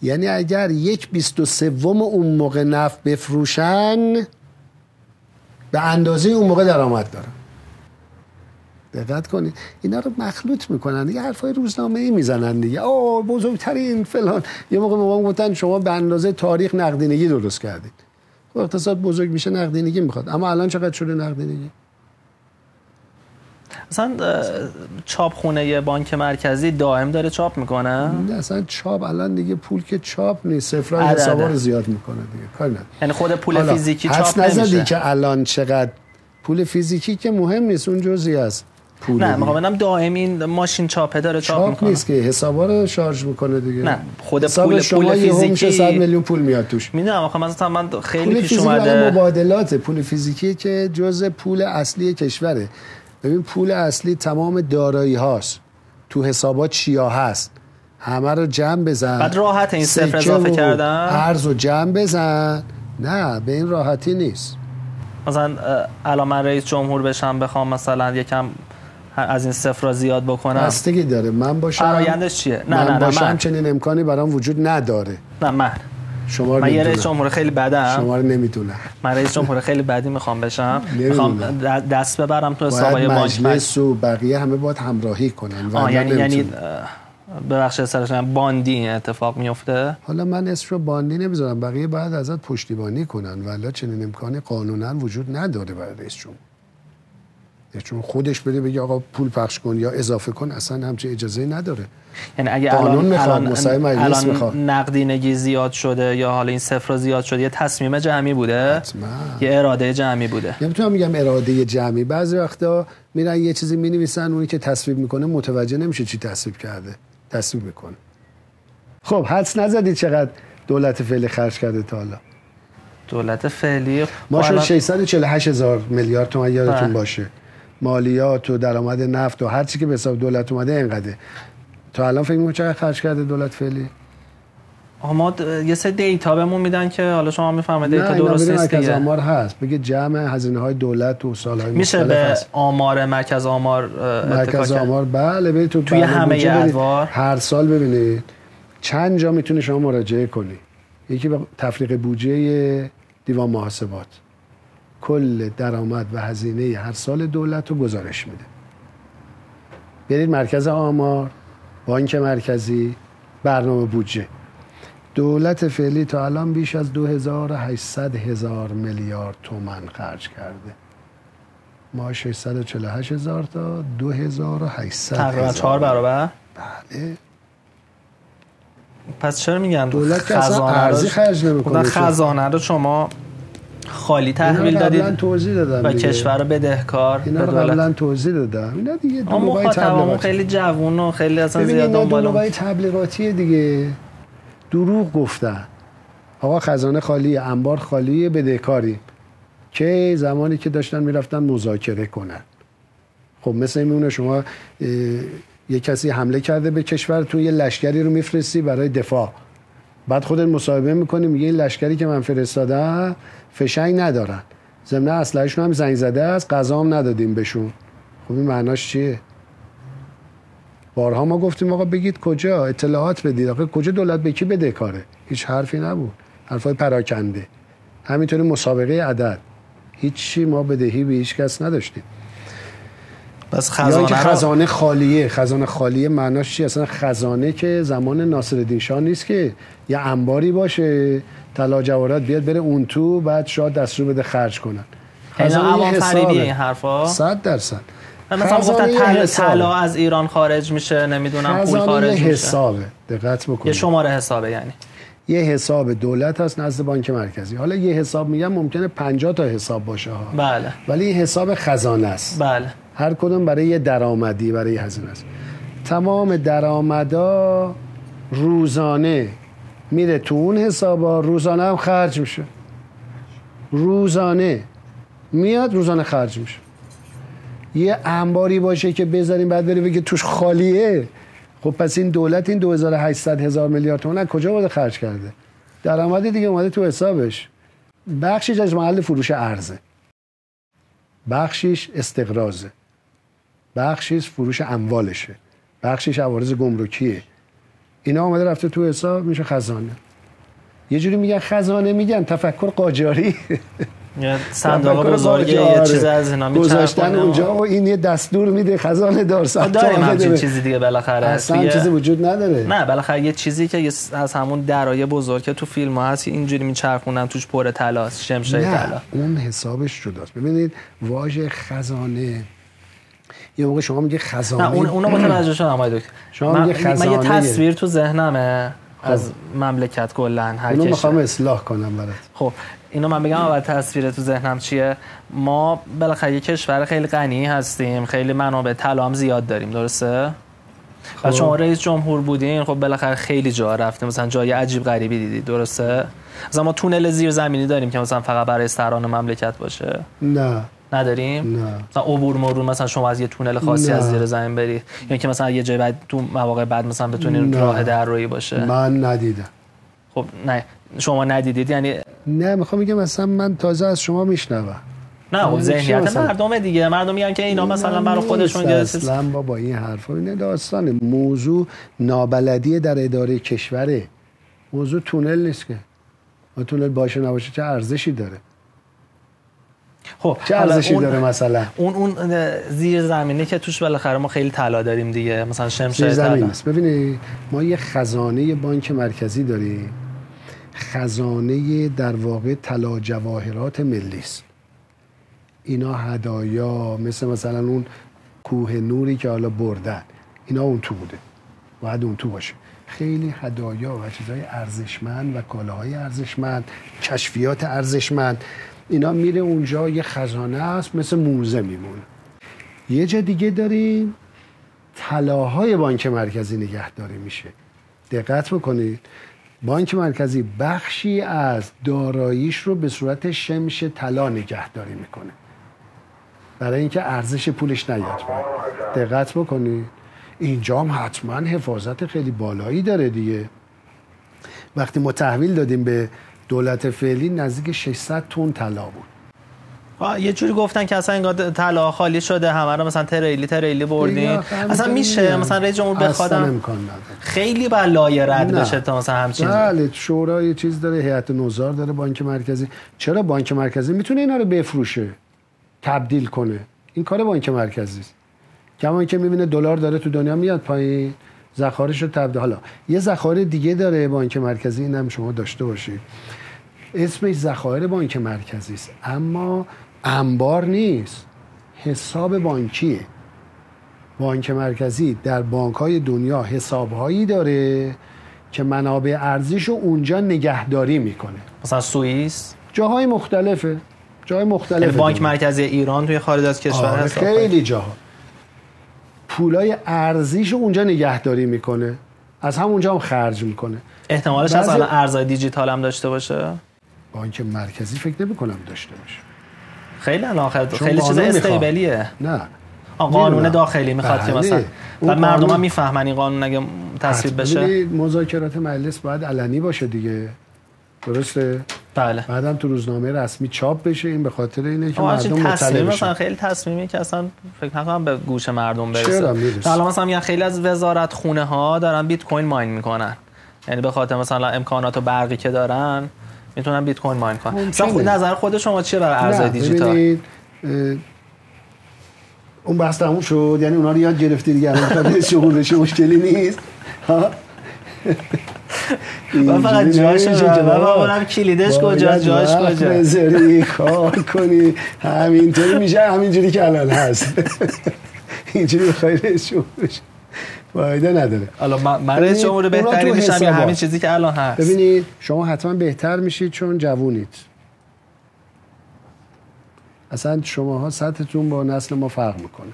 یعنی اگر یک بیست و سوم اون موقع نفت بفروشن به اندازه اون موقع درآمد دارن. دقت کنید. اینا رو مخلوط می‌کنن دیگه حرفای روزنامه ای می‌زنن دیگه. آه بزرگترین فلان. یه موقع ما گفتن شما به اندازه تاریخ نقدینگی درست کردید. خب اقتصاد بزرگ میشه نقدینگی می‌خواد. اما الان چقدر شده نقدینگی؟ اصلا اه، چاپخونه بانک مرکزی دائم داره چاپ می‌کنه؟ اصلا چاپ الان دیگه پول که چاپ نیست صفرای عدده. حسابا رو زیاد می‌کنه دیگه. کاری نداره. یعنی خود پول فیزیکی چاپ نمیشه. که الان چقدر پول فیزیکی که مهم نیست اون جزئی از پول نه می‌خوام دائم این ماشین چاپه داره چاپ, چاپ می‌کنه. نیست که حسابا رو شارژ می‌کنه دیگه. نه، خود پول- پول فیزیکی- 100 میلیون پول میاد توش. می‌دونم آخه مثلا من خیلی پول پیش اومده. مبادلات پول فیزیکی که جزء پول اصلی کشوره. ببین پول اصلی تمام دارایی هاست. تو حسابات چیا هست. همه رو جمع بزن. بعد راحت این صفر اضافه و کردن؟ ارز رو جمع بزن. نه به این راحتی نیست. مثلا الان من رئیس جمهور بشم بخوام مثلا یکم از این صفر را زیاد بکنم. بستگی داره. من باشم؟ فرایندش چیه؟ نه من نه نه باشم من. چنین امکانی برام وجود نداره. نه من. شما رو من یه رئیس جمهور خیلی بدم. شما رو نمی‌دونم. من رئیس جمهور خیلی بدی می‌خوام بشم. می‌خوام دست ببرم تو حسابای بانک مجلس و بقیه همه باید همراهی کنن. آه یعنی یعنی ببخشید سرش باندی این اتفاق میفته حالا من اسم رو باندی نمی‌ذارم. بقیه باید ازت پشتیبانی کنن. ولی چنین امکانی قانونا وجود نداره برای رئیس جمهور. چون خودش بده بگه آقا پول پخش کن یا اضافه کن اصلا همچه اجازه نداره. یعنی اگه قانون الان الان, الان می‌خواد. نقدینگی زیاد شده یا حالا این صفر زیاد شده یه تصمیم جمعی بوده؟ حتما. یه اراده جمعی بوده. نمی‌تونم میگم اراده جمعی. بعضی وقتا میرن یه چیزی می‌نویسن اونی که تصویب می‌کنه متوجه نمیشه چی تصویب کرده. تصویب می‌کنه. خب حدس نزدید چقدر دولت فعلی خرج کرده تا حالا؟ دولت فعلی ما شد الان- 648 هزار میلیارد تومن یادتون بله. باشه. مالیات و درآمد نفت و هر چی که به حساب دولت اومده اینقدر تا الان فکر می‌کنی چقدر خرج کرده دولت فعلی ما یه سه دیتا بهمون میدن که حالا شما می‌فهمید دیتا درست نیست مرکز آمار هست بگه جمع هزینه های دولت و سالهای میشه به هست. آمار مرکز آمار مرکز؟ آمار بله برید تو توی همه. ادوار؟ هر سال ببینید چند جا می‌تونه شما مراجعه کنی یکی به تفریق بودجه دیوان محاسبات کل درآمد و هزینه هر سال دولت رو گزارش میده برید مرکز آمار بانک مرکزی برنامه بودجه دولت فعلی تا الان بیش از 2800 هزار میلیارد تومن خرج کرده ما 648 هزار تا 2800 تقریبا. چهار برابر بله پس چرا میگن دولت اصلا خزانه رو- ارزی خرج نمی‌کنه خب. خزانه رو شما خالی تحویل دادید توضیح دادم و. کشور رو بدهکار اینا رو قبلا توضیح دادم. اینا دیگه دروغای مخاطبمون تبلیغاتی. خیلی جوون و خیلی اصلا زیاد دنبال دروغای تبلیغاتیه دیگه. دروغ گفتن. آقا خزانه خالی انبار خالی بدهکاری. که زمانی که داشتن می‌رفتن مذاکره کنن. خب مثل این میمونه شما یه کسی حمله کرده به کشور تو یه لشکری رو میفرستی برای دفاع. بعد خودت مصاحبه می‌کنی میگه این لشکری که من فرستادم فشنگ ندارن. ضمن اسلحه‌شون هم زنگ زده است غذا هم ندادیم بهشون. خب این معناش چیه؟ بارها ما گفتیم آقا بگید کجا؟ اطلاعات بدید. آقا کجا دولت به کی بده کاره؟ هیچ حرفی نبود. حرفای پراکنده. همینطوری مسابقه عدد. هیچی ما بدهی به هیچ کس نداشتیم. بس خزانه خزانه خالیه. خزانه خالیه معناش چی؟ اصلا خزانه که زمان ناصرالدین شاه نیست که یه انباری باشه طلا جواهرات بیاد بره اون تو بعد شاه دستور بده خرج کنن. خزانه یه عوام. فریبی این حرفا؟ صد درصد. مثلا گفتن یه طلا از ایران خارج میشه نمی‌دونم پول خارج یه میشه. حسابه. دقت یه بکنید شماره حسابه یعنی. یه حساب دولت هست نزد بانک مرکزی. حالا یه حساب میگم ممکنه 50 تا حساب باشه ها. بله. ولی این حساب خزانه است. بله. هر کدوم برای یه درآمدی برای هزینه است. تمام درآمدا روزانه میره تو اون حسابا روزانه هم خرج میشه. روزانه میاد روزانه خرج میشه. یه انباری باشه که بذاریم بعد بری بگه توش خالیه. خب پس این دولت این 2800 هزار میلیارد تومان کجا بوده خرج کرده؟ درآمدی دیگه اومده تو حسابش. بخشیش از محل فروش ارزه. بخشیش استقرازه. بخشیش فروش اموالشه. بخشیش عوارض گمرکیه. اینا آمده رفته تو حساب میشه خزانه. یه جوری میگن خزانه میگن تفکر قاجاری. صندوق بزرگ. یه آره. چیز از اینا گذاشتن اونجا و این یه دستور میده خزانه دار ثبت داریم همچین. چیزی دیگه بالاخره. اصلا چیزی وجود نداره. نه بالاخره یه چیزی که از همون درای بزرگ که تو فیلم ها هست که اینجوری میچرخونن توش پر طلاست شمشای نه طلا اون حسابش جداست. ببینید واژه خزانه. یه موقع شما میگه خزانه. نه اون اونو متوجه شدم آقای دکتر شما من, میگه من یه خزانه. تصویر تو ذهنمه از مملکت کلا هر اونو می‌خوام اصلاح کنم برات. خب اینو من بگم اول تصویر تو ذهنم چیه؟ ما بالاخره یه کشور خیلی غنی هستیم خیلی منابع طلا هم زیاد داریم درسته؟ و شما رئیس جمهور بودین خب بالاخره خیلی جا رفتیم مثلا جای عجیب غریبی دیدید درسته؟ مثلا ما تونل زیر زمینی داریم که مثلا فقط برای سران مملکت باشه. نه. نداریم؟ نه. مثلا عبور مرور مثلا شما از یه تونل خاصی نه. از زیر زمین بری. یا که مثلا یه جای بعد تو مواقع بعد مثلا بتونین. راه در روی باشه. من ندیدم. خب نه. شما ندیدید؟ یعنی نه می‌خوام بگم مثلا من تازه از شما میشنوم. نه خب یعنی چی ذهنیت مثلا؟ مردم دیگه. مردم میگن که اینا مثلا برای خودشون چیز اصلا با با این حرفا. اینه داستانه موضوع نابلدی در اداره کشوره. موضوع تونل نیست که. تونل باشه نباشه چه ارزشی داره؟ خب چه ارزشی داره مثلا؟ اون اون زیر زمینه که توش بالاخره ما خیلی طلا داریم دیگه. مثلا شمشیر زمین است. ببینید ما یه خزانه بانک مرکزی داریم. خزانه در واقع طلا جواهرات ملی است. اینا هدایا مثل مثلا اون کوه نوری که حالا بردن. اینا اون تو بوده. باید اون تو باشه. خیلی هدایا و چیزهای ارزشمند و کالاهای ارزشمند کشفیات ارزشمند. اینا میره اونجا یه خزانه است مثل موزه میمونه. یه جا دیگه داریم طلاهای بانک مرکزی نگهداری میشه. دقت بکنید بانک مرکزی بخشی از داراییش رو به صورت شمش طلا نگهداری می‌کنه. برای اینکه ارزش پولش نیاد. دقت بکنید. اینجا هم حتما حفاظت خیلی بالایی داره دیگه. وقتی ما تحویل دادیم به دولت فعلی نزدیک 600 تن طلا بود. یه جوری گفتن که اصلا انگار طلا خالی شده همه رو مثلا تریلی تریلی بردین. اصلا میشه؟ مثلا رئیس جمهور بخوادم خیلی بلای رد بشه تا مثلا همچین بله شورا یه چیز داره هیئت نوزار داره بانک مرکزی. چرا بانک مرکزی؟ می‌تونه اینا رو بفروشه تبدیل کنه. این کار بانک مرکزی است. کما که می‌بینه دلار داره تو دنیا میاد پایین. ذخایرش رو تبدیل حالا یه ذخایر دیگه داره بانک مرکزی اینم شما داشته باشید. اسمش ذخایر بانک مرکزی است اما انبار نیست. حساب بانکیه. بانک مرکزی در بانک های دنیا حسابهایی داره که منابع ارزیش رو اونجا نگهداری می‌کنه. مثلا سوئیس؟ جاهای مختلفه. جای مختلف یعنی بانک مرکزی ایران توی خارج از کشور آره هست؟ خیلی جاها. پولای ارزیش رو اونجا نگهداری می‌کنه. از همونجا هم خرج می‌کنه. احتمالش بعضی... از ارزهای دیجیتال هم داشته باشه؟ بانک مرکزی فکر نمی کنم داشته باشه. خیلی آخر خیلی چیز استیبلیه. نه. قانون داخلی می‌خواد که بله. مثلا و مردم هم می‌فهمن این قانون اگه تصویب بشه. مذاکرات مجلس باید علنی باشه دیگه. درسته؟ بله. بعدم تو روزنامه رسمی چاپ بشه این به خاطر اینه که مردم مطلع مثلا خیلی تصمیمی که اصلا فکر نکنم به گوش مردم برسه. حالا مثلا میگن خیلی از وزارت خونه ها دارن بیت کوین ماین می‌کنن. یعنی به خاطر مثلا امکانات و برقی که دارن می‌تونن بیت کوین ماین کنن. مثلا خود نظر خود شما چیه برای ارزهای دیجیتال؟ اون بحث تموم شد. یعنی اونا رو یاد گرفتی دیگه الان شغل بشه مشکلی نیست. ها؟ من فقط جاش من کلیدش کجا جاش کجا بذاری کار کنی. همینطوری میشه همینجوری که الان هست. اینجوری بخوای رئیس بشه فایده نداره. حالا من رئیس جمهور بهتری میشم یا همین چیزی که الان هست. ببینید شما حتما بهتر میشید چون جوونید. اصلا شماها سطحتون با نسل ما فرق می‌کنه.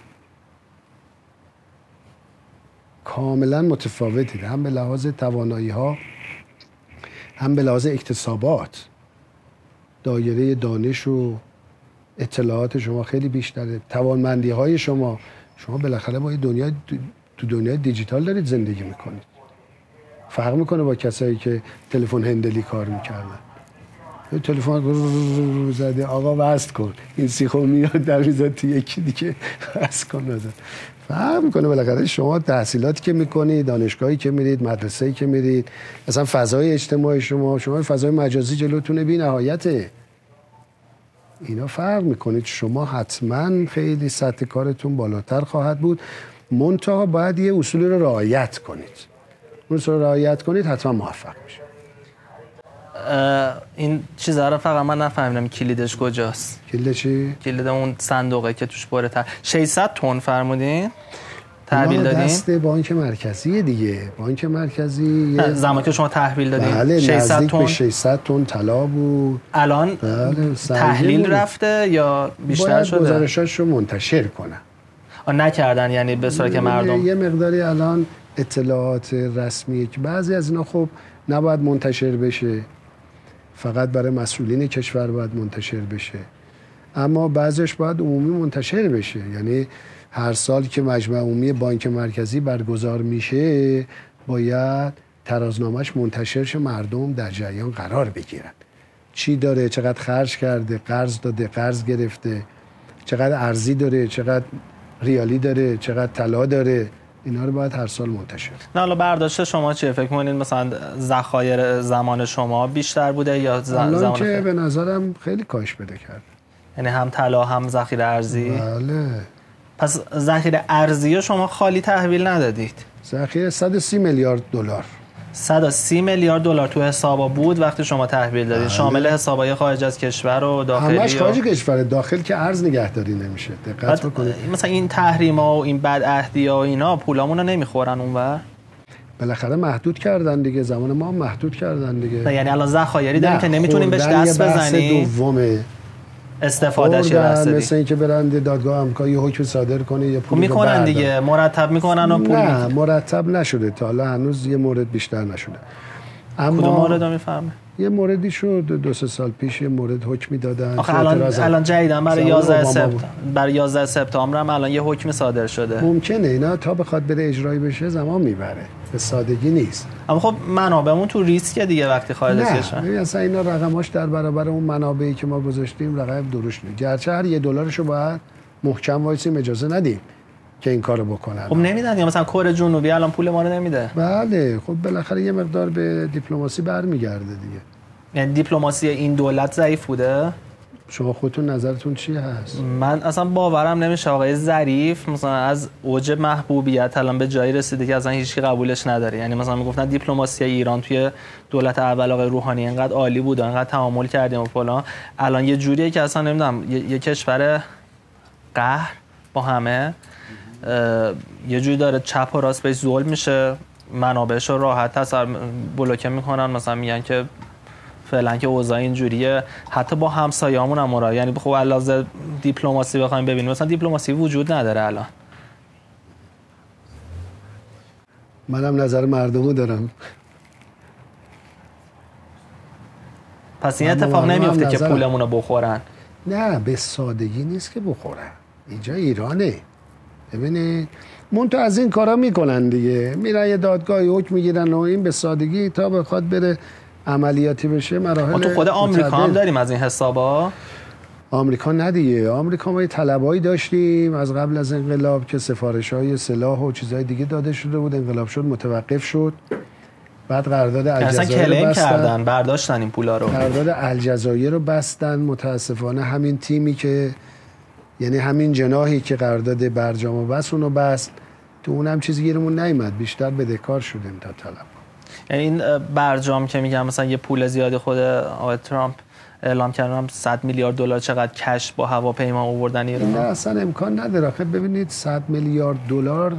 کاملا متفاوتید هم به لحاظ توانایی ها هم به لحاظ اکتسابات. دایره دانش و اطلاعات شما خیلی بیشتره. توانمندی های شما. شما بالاخره با دنیا تو دنیای دیجیتال دارید زندگی می‌کنید. فرق می‌کنه با کسایی که تلفن هندلی کار می‌کردن. تلفن زده آقا وست کن. این سیخو میاد در می‌زد یکی دیگه. وست کن فرق می‌کنه بالاخره. شما تحصیلاتی که می‌کنید دانشگاهی که میرید مدرسه‌ای که میرید اصلا فضای اجتماعی شما شما فضای مجازی جلوتونه بی نهایته اینا فرق می‌کنید. شما حتما خیلی سطح کارتون بالاتر خواهد بود. منتها باید یه اصولی رو رعایت کنید. اصول رو رعایت کنید حتما موفق میشید. این چیزا رو فقط من نفهمیدم کلیدش کجاست. کلید چی؟ کلید اون صندوقه که توش باره تا 600 تن فرمودین؟ تحویل دادین؟ دست بانک مرکزی دیگه. بانک مرکزی زمانی که شما تحویل دادین. بله 600 تن؟ 600 تن طلا بود. الان بله تحلیل رفته یا بیشتر باید شده؟ گزارشاش رو منتشر کنن. نکردن یعنی به صورت که مردم یه مقداری الان اطلاعات رسمی که بعضی از اینا خب نباید منتشر بشه. فقط برای مسئولین کشور باید منتشر بشه. اما بعضش باید عمومی منتشر بشه. یعنی هر سال که مجمع عمومی بانک مرکزی برگزار میشه باید ترازنامهش منتشر شه مردم در جریان قرار بگیرن. چی داره؟ چقدر خرج کرده؟ قرض داده قرض گرفته. چقدر ارزی داره؟ چقدر ریالی داره؟ چقدر طلا داره؟ اینا رو باید هر سال منتشر نه حالا برداشت شما چیه؟ فکر کنید مثلا ذخایر زمان شما بیشتر بوده یا زمان که به نظرم خیلی کاش بده کرد. یعنی هم طلا هم ذخیره ارزی؟ بله. پس ذخیره ارزی شما خالی تحویل ندادید. ذخیره 130 میلیارد دلار. 130 میلیارد دلار تو حسابا بود وقتی شما تحویل دادید بله. شامل حسابای خارج از کشور و داخلی همش خارج کشور داخل که ارز نگهداری نمیشه. دقت بکنید. مثلا این تحریما و این بد عهدی ها اینا پولامون رو نمی‌خورن اونور بالاخره محدود کردن دیگه. زمان ما محدود کردن دیگه. یعنی الان ذخایری داریم که نمی‌تونیم بهش دست بزنیم. دومه. استفادهش رسیدی مثل اینکه برن دادگاه آمریکا یه حکم صادر کنه یه پولی می‌کنن دیگه. مرتب می‌کنن و پول نه مرتب نشده تا حالا هنوز یه مورد بیشتر نشده. اما کدوم مورد می‌فهمه؟ یه موردی شد دو سه سال پیش یه مورد حکمی دادن آخه الان الان جدیدن برای 11 سپتامبر برای 11 سپتامبر هم الان یه حکم صادر شده. ممکنه اینا تا بخواد بره اجرایی بشه زمان می‌بره. به سادگی نیست. اما خب منابعمون تو ریسک دیگه وقتی خارج از کشور. نه اصلا اینا رقماش در برابر اون منابعی که ما گذاشتیم رقم درشت نیست. گرچه هر یه دلارشو باید محکم وایسیم اجازه ندیم که این کارو بکنن. خب نمیدن یا مثلا کره جنوبی الان پول ما رو نمیده. بله خب بالاخره یه مقدار به دیپلماسی برمیگرده دیگه. یعنی دیپلماسی این دولت ضعیف بوده؟ شما خودتون نظرتون چی هست؟ من اصلا باورم نمیشه. آقای ظریف مثلا از اوج محبوبیت الان به جایی رسیده که اصلا هیچکی قبولش نداره. یعنی مثلا می‌گفتن دیپلماسی ایران توی دولت اول آقای روحانی انقدر عالی بود انقدر تعامل کردیم و فلان. الان یه جوریه که اصلا نمی‌دونم یه, یه کشور قهر با همه یه جوری داره چپ و راست بهش ظلم میشه منابعش رو راحت تصر بلوکه می‌کنن مثلا میگن که فعلا که اوضاع اینجوریه. حتی با همسایه‌مون هم مرا یعنی خب علاوه دیپلماسی بخوایم ببینیم مثلا دیپلماسی وجود نداره الان. منم نظر مردمو دارم. پس این اتفاق نمیفته که پولمون رو بخورن؟ نه به سادگی نیست که بخورن. اینجا ایرانه. ببینید. تو از این کارا می‌کنن دیگه. میرن یه دادگاهی حکم می‌گیرن و این به سادگی تا بخواد بره عملیاتی بشه مراحل تو خود آمریکا هم داریم از این حسابا؟ آمریکا ندیگه آمریکا ما یه طلبایی داشتیم. از قبل از انقلاب که سفارش های سلاح و چیزهای دیگه داده شده بود. انقلاب شد متوقف شد. بعد قرارداد الجزایر رو بستن. کردن برداشتن این پولا رو. قرارداد الجزایر رو بستن. متاسفانه همین تیمی که یعنی همین جناحی که قرارداد برجام و بس اونو بست. تو اونم چیزی گیرمون نیومد. بیشتر بدهکار شدیم تا طلب. یعنی این برجام که میگم مثلا یه پول زیادی خود آقای ترامپ اعلام کردم 100 میلیارد دلار چقدر کش با هواپیما آوردن ایران. نه اصلا امکان نداره. خب ببینید 100 میلیارد دلار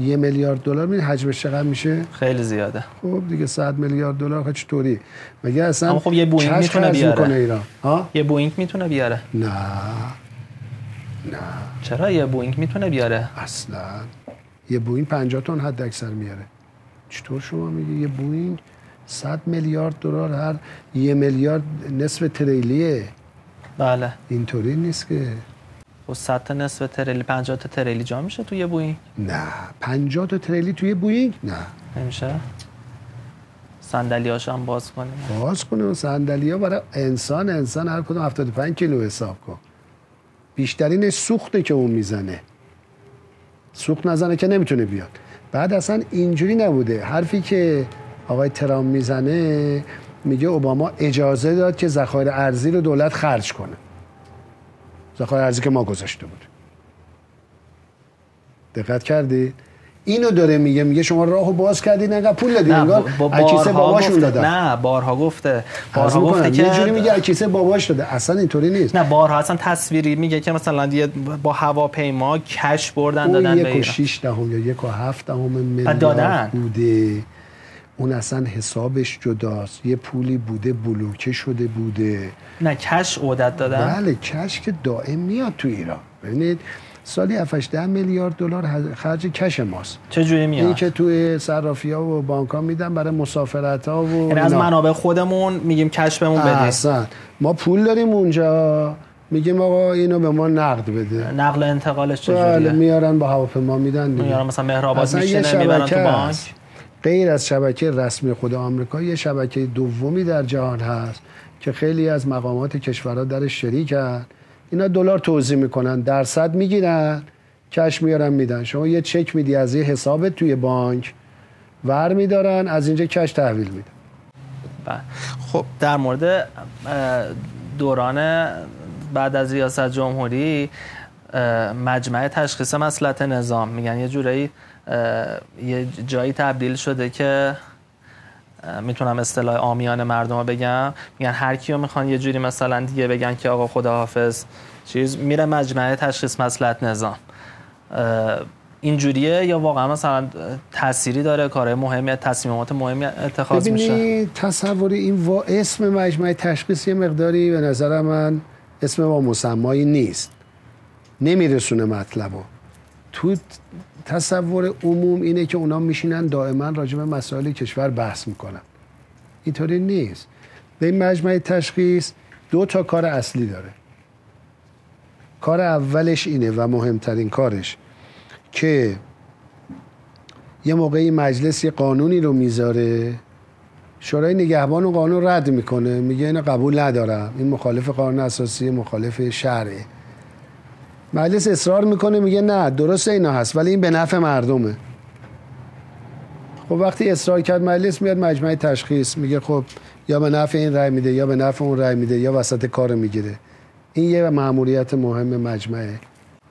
یه میلیارد دلار ببین حجمش چقدر میشه؟ خیلی زیاده. خب دیگه 100 میلیارد دلار خب چطوری؟ مگه اصلا اما خب یه بوینگ می‌تونه بیاره. ایران ها؟ یه بوینگ می‌تونه بیاره. نه. نه. چرا یه بوینگ می‌تونه بیاره؟ اصلا. یه بوینگ 50 تن حد اکثر میاره. چطور شما میگی یه بوینگ 100 میلیارد دلار هر یه میلیارد نصف تریلیه؟ بله. اینطوری نیست که. و 100 تا نصف تریلی 50 تا تریلی جا میشه توی بوینگ؟ نه 50 تا تریلی توی بوینگ؟ نه. نمیشه؟ صندلیاش هم باز کنیم. باز کنیم. صندلی ها برای انسان انسان هر کدوم 75 کیلو حساب کن. بیشترین سوخته که اون می‌زنه. سوخت نزنه که نمی‌تونه بیاد. بعد اصلا اینجوری نبوده. حرفی که آقای ترامپ می‌زنه میگه اوباما اجازه داد که ذخایر ارزی رو دولت خرج کنه. ذخایر ارزی که ما گذاشته بود. دقت کردی اینو داره میگه میگه شما راهو باز کردین انقدر پول دادین انگار با باباشون داده. نه بارها گفته. بارها گفته که یه جوری میگه اکیسه باباش داده. اصلا اینطوری نیست. نه بارها اصلا تصویری میگه که مثلا با هواپیما کش بردن دادن به ایران. 1 دهم یا 1 و 7 دهم میلیارد بوده. اون اصلا حسابش جداست. یه پولی بوده بلوکه شده بوده. نه کش عودت دادن. بله کش که دائم میاد تو ایران. ببینید سالی 7 ده میلیارد دلار خرج کش ماست. چه جوری میاد؟ این که توی صرافی ها و بانک ها میدن برای مسافرت ها و یعنی از منابع خودمون میگیم کش بهمون بده اصلا ما پول داریم اونجا. میگیم آقا اینو به ما نقد بده. نقل انتقالش چجوریه بله میارن با هواپیما میدن دیگه. میارن مثلا مهرآباد میشینه می‌برن تو بانک. غیر از شبکه رسمی خود آمریکا یه شبکه دومی در جهان هست که خیلی از مقامات کشورها درش شریکن. اینا دلار توضیح می‌کنن درصد می‌گیرن کش میارن میدن. شما یه چک میدی از یه حسابت توی بانک ور میدارن از اینجا کش تحویل میدن. بله. خب در مورد دوران بعد از ریاست جمهوری مجمع تشخیص مسئلت نظام. میگن یه جورایی یه جایی تبدیل شده که می‌تونم اصطلاح آمیان مردم رو بگم. میگن هر کیو می‌خوان یه جوری مثلا دیگه بگن که آقا خداحافظ چیز میره مجمع تشخیص مسئلت نظام. اینجوریه یا واقعا مثلا تأثیری داره؟ کارهای مهمی تصمیمات مهمی اتخاذ میشه؟ تصور این و اسم مجمع تشخیص یه مقداری به نظر من اسم با مسمایی نیست. نمیرسونه مطلبو. تو تصور عموم اینه که اونا میشینن دائما راجع به مسائل کشور بحث می‌کنن. اینطوری نیست. به این مجمع تشخیص دو تا کار اصلی داره. کار اولش اینه و مهمترین کارش که یه موقعی مجلس یه قانونی رو می‌ذاره. شورای نگهبان و قانون رد می‌کنه. میگه اینو قبول ندارم. این مخالف قانون اساسی مخالف شرعه. مجلس اصرار می‌کنه میگه نه درست اینا هست ولی این به نفع مردمه. خب وقتی اصرار کرد مجلس میاد مجمع تشخیص میگه خب یا به نفع این رای میده یا به نفع اون رای میده یا وسط کار می‌گیره. این یه معمولیت مهم مجمعه.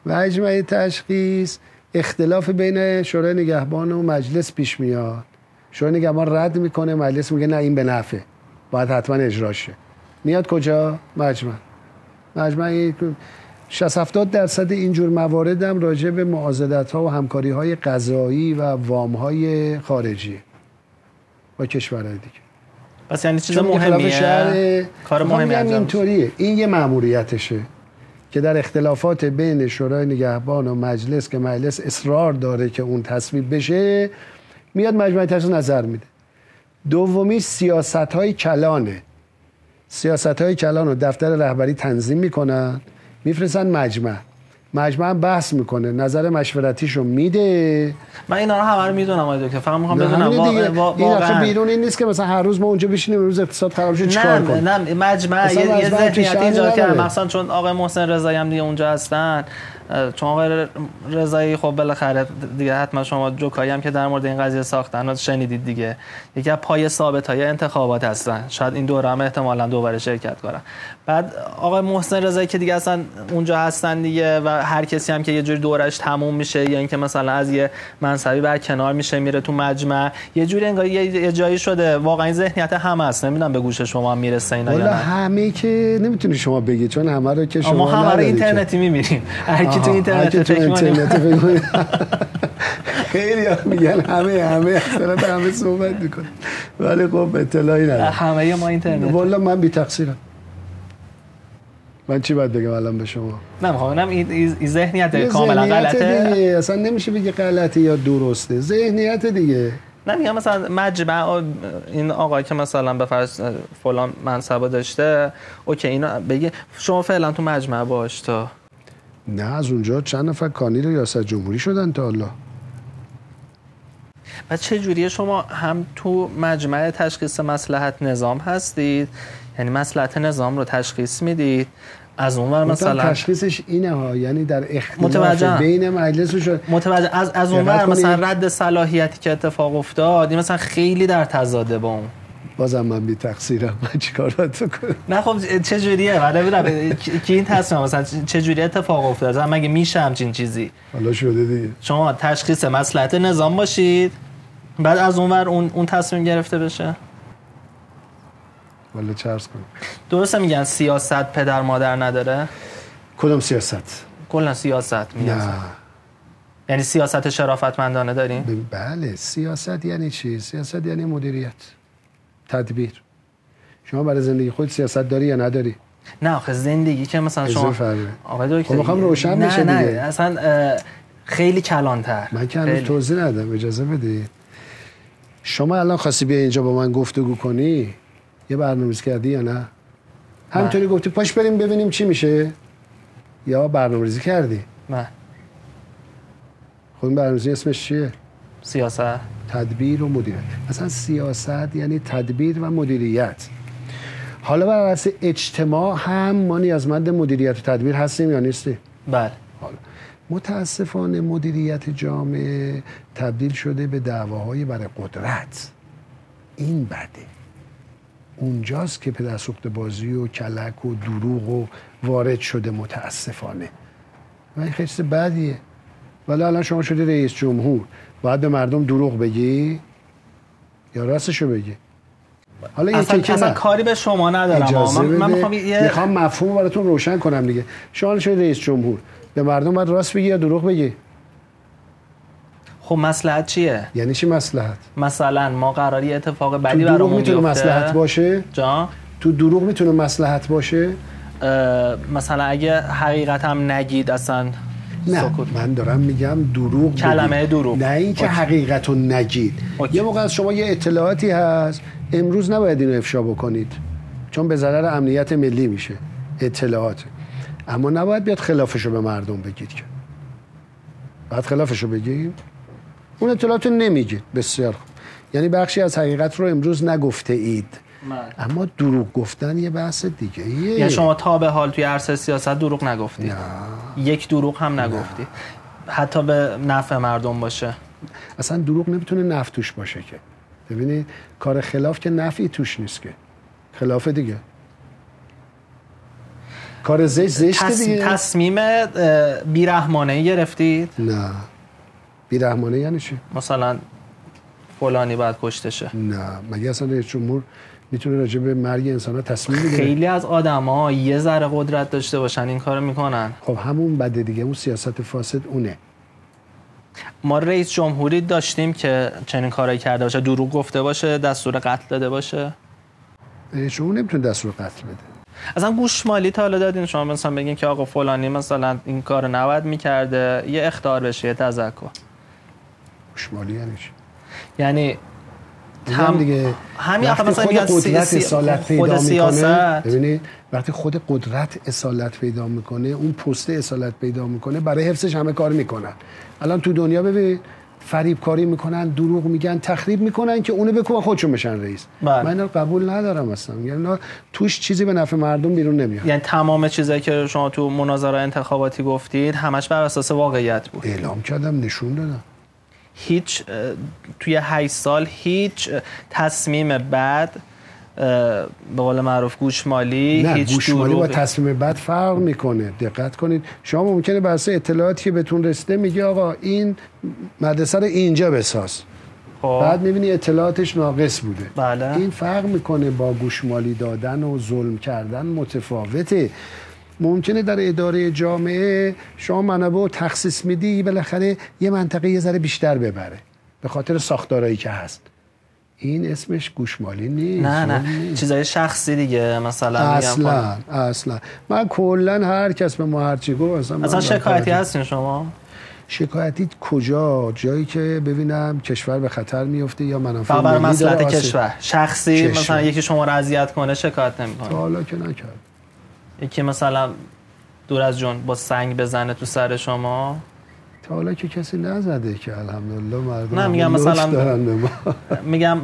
مجمع تشخیص اختلاف بین شورای نگهبان و مجلس پیش میاد. شورای نگهبان رد می‌کنه مجلس میگه نه این به نفع. باید حتما اجرا شه. میاد کجا؟ مجمع. مجمع 60 70 درصد اینجور موارد هم راجع به معاضدت ها و همکاری های قضایی و وام های خارجی با کشورهای دیگه. پس یعنی چیز مهمیه؟ کار مهمی اینطوریه. این یه ماموریتشه که در اختلافات بین شورای نگهبان و مجلس که مجلس اصرار داره که اون تصویب بشه میاد مجمع تشخیص نظر میده. دومی سیاست های کلانه. سیاست های کلان رو دفتر رهبری تنظیم می‌کنن. میفرستن مجمع. مجمع بحث می‌کنه. نظر مشورتیشو میده. من اینا رو همه رو می‌دونم آقای دکتر. فقط می‌خوام بدونم. واقعا وا... این آخه بیرون این نیست که مثلا هر روز ما اونجا بشینیم روز اقتصاد خراب شه چیکار کنیم؟ نه مجمع یه ذهنیت ایجاد کرد مثلا چون آقای محسن رضایی هم دیگه اونجا هستن. چون آقای رضایی خب بالاخره دیگه حتما شما جوکایی هم که در مورد این قضیه ساختن شنیدید دیگه. یکی از پای ثابت های انتخابات هستن. شاید این دوره هم احتمالا دوباره شرکت کنن. بعد آقای محسن رضایی که دیگه اصلا اونجا هستن دیگه و هر کسی هم که یه جوری دورش تموم میشه یا اینکه مثلا از یه منصبی بر کنار میشه میره تو مجمع یه جوری انگار یه جایی شده. واقعا ذهنیت هم هست. نمی‌دونم به گوش شما می‌رسه اینا یا همه که نمی‌تونی شما بگی چون همه رو که شما ما همه رو اینترنتی می‌بینیم. هر کی تو اینترنت فکر خیلی میگن همه همه اصلا همه صحبت می‌کنه ولی خب اطلاعی ندارم. همه ما اینترنت. والا من بی تقصیرم من چی باید بگم الان به شما؟ نه می‌خوام این ذهنیت کاملا غلطه؟ دیگه. اصلا نمیشه بگه غلطه یا درسته. ذهنیت دیگه. نه میگم مثلا مجمع این آقای که مثلا به فرض فلان منصب داشته اوکی اینا بگی شما فعلا تو مجمع باش تا. نه از اونجا چند نفر کانیل ریاست جمهوری شدن تا الله و چه جوریه شما هم تو مجمع تشخیص مسلحت نظام هستید؟ یعنی مسلحت نظام رو تشخیص می‌دید. از اون مثلا تشخیصش اینه ها یعنی در اختلاف بین مجلس شد متوجه. از از اون مثلا رد صلاحیتی که اتفاق افتاد این مثلا خیلی در تضاده با اون. بازم من بی تقصیرم. من چیکار کنم نه خب چه جوریه؟ ولی ببینم کی این تصمیم مثلا چه جوری اتفاق افتاد؟ مگه میشه همچین چیزی؟ حالا شده دیگه. شما تشخیص مصلحت نظام باشید. بعد از اونور اون اون تصمیم گرفته بشه؟ چه عرض کنم. درسته میگن سیاست پدر مادر نداره؟ کدوم سیاست؟ کلا سیاست میگن. یعنی سیاست شرافتمندانه داریم بله سیاست یعنی چی؟ سیاست یعنی مدیریت تدبیر. شما برای زندگی خود سیاست داری یا نداری؟ نه آخه زندگی که مثلا شما آقای دکتر خب روشن نه بشه نه دیگه. اصلا خیلی کلانتر. من که هنوز توضیح ندم اجازه بدید. شما الان خواستی بیا اینجا با من گفتگو کنی؟ یه برنامه‌ریزی کردی یا نه؟ همینطوری گفتی پاش بریم ببینیم چی میشه. یا برنامه‌ریزی کردی؟ نه. خب این برنامه‌ریزی اسمش چیه؟ سیاست. تدبیر و مدیریت. اصلا سیاست یعنی تدبیر و مدیریت. حالا بر اساس اجتماع هم ما نیازمند مدیریت و تدبیر هستیم یا نیستیم بله. حالا متاسفانه مدیریت جامعه تبدیل شده به دعواهای برای قدرت. این بده. اونجاست که پدر سوخت بازی و کلک و دروغ و وارد شده متاسفانه. و این خیلی بدیه. ولی الان شما شده رئیس جمهور. باید به مردم دروغ بگی یا راستشو بگی؟ حالا اصلا, که اصلا کاری به شما ندارم اجازه من, من می‌خوام یه... می‌خوام مفهوم براتون روشن کنم دیگه. شما شده رئیس جمهور. به مردم باید راست بگی یا دروغ بگی؟ خب مسلحت چیه؟ یعنی چی مسلحت مثلا ما قراری اتفاق بدی برامون می‌تونه مسلحت باشه؟ جا تو دروغ می‌تونه مسلحت باشه؟ مثلا اگه حقیقت هم نگید اصلا نه من دارم میگم دروغ کلمه. دروغ. نه اینکه. حقیقت رو نگید. اوکی. یه موقع از شما یه اطلاعاتی هست. امروز نباید اینو افشا بکنید. چون به ضرر امنیت ملی میشه. اطلاعات. اما نباید بیاد خلافش رو به مردم بگید که. بعد خلافش رو بگیم اون اطلاعات رو نمیگید. بسیار خوب. یعنی بخشی از حقیقت رو امروز نگفته اید. اما دروغ گفتن یه بحث دیگه یعنی شما تا به حال توی عرصه سیاست دروغ نگفتی یک دروغ هم نگفتی حتی به نفع مردم باشه. اصلا دروغ نمی‌تونه نفع توش باشه که. ببینید کار خلاف که نفعی توش نیست که. خلاف دیگه. کار زشت زشت تص... دیگه. تصمیم بیرحمانه گرفتید؟ نه. بیرحمانه یعنی چی؟ مثلا فلانی باید کشته شه. نه مگه اصلا رئیس جمهور می‌تونه راجع به مرگ انسان ها تصمیم بگیره؟ خیلی از آدما یه ذره قدرت داشته باشن این کارو می‌کنن. خب همون بده دیگه اون سیاست فاسد اونه. ما رئیس جمهوری داشتیم که چنین کارایی کرده باشه دروغ گفته باشه دستور قتل داده باشه. رئیس جمهور نمی‌تونه دستور قتل بده. اصلا گوشمالی تا حالا دادین شما مثلا بگین که آقا فلانی مثلا این کار نباید می‌کرده. یه اختار بشه یه تذکر. گوشمالی یعنی چی؟ یعنی تم- دیگه همین وقتی مثلا خود قدرت سی- اصالت خود پیدا می‌کنه سیاست. ببینید وقتی خود قدرت اصالت پیدا می‌کنه اون پست اصالت پیدا می‌کنه برای حفظش همه کار می‌کنن الان تو دنیا ببین فریب کاری می‌کنن دروغ میگن تخریب می‌کنن که اونو بکنن خودشون بشن رئیس بله. من اینا رو قبول ندارم اصلا یعنی توش چیزی به نفع مردم بیرون نمیاد یعنی تمام چیزایی که شما تو مناظره انتخاباتی گفتید همش بر اساس واقعیت بود اعلام کردم نشون دادم هیچ توی 8 سال هیچ تصمیم اه، به قول معروف گوشمالی نه هیچ گوشمالی با دروغی- تصمیم بعد فرق می‌کنه. دقت کنید. شما ممکنه بر اساس اطلاعاتی که بهتون رسیده میگه آقا این مدرسه رو اینجا بساز. خب. بعد می‌بینی اطلاعاتش ناقص بوده. بله. این فرق می‌کنه با گوشمالی دادن و ظلم کردن متفاوته. ممکنه در اداره جامعه شما منابع رو تخصیص میدی بالاخره یه منطقه یه ذره بیشتر ببره به خاطر ساختارایی که هست. این اسمش گوشمالی نیست. نه نه. نیست. چیزای شخصی دیگه مثلا میگم اصلا اصلا. من کلا هر کس به ما هرچی گفت اصلا, اصلا شکایتی هستین شما؟ شکایتی کجا؟ جایی که ببینم کشور به خطر میفته یا منافع ملی آسیب- کشور. شخصی کشور. مثلا یکی شما رو اذیت کنه شکایت نمی‌کنه. حالا که نکرد. یکی مثلا دور از جون با سنگ بزنه تو سر شما؟ تا حالا که کسی نزده که الحمدلله مردم نه، میگم مثلا- میگم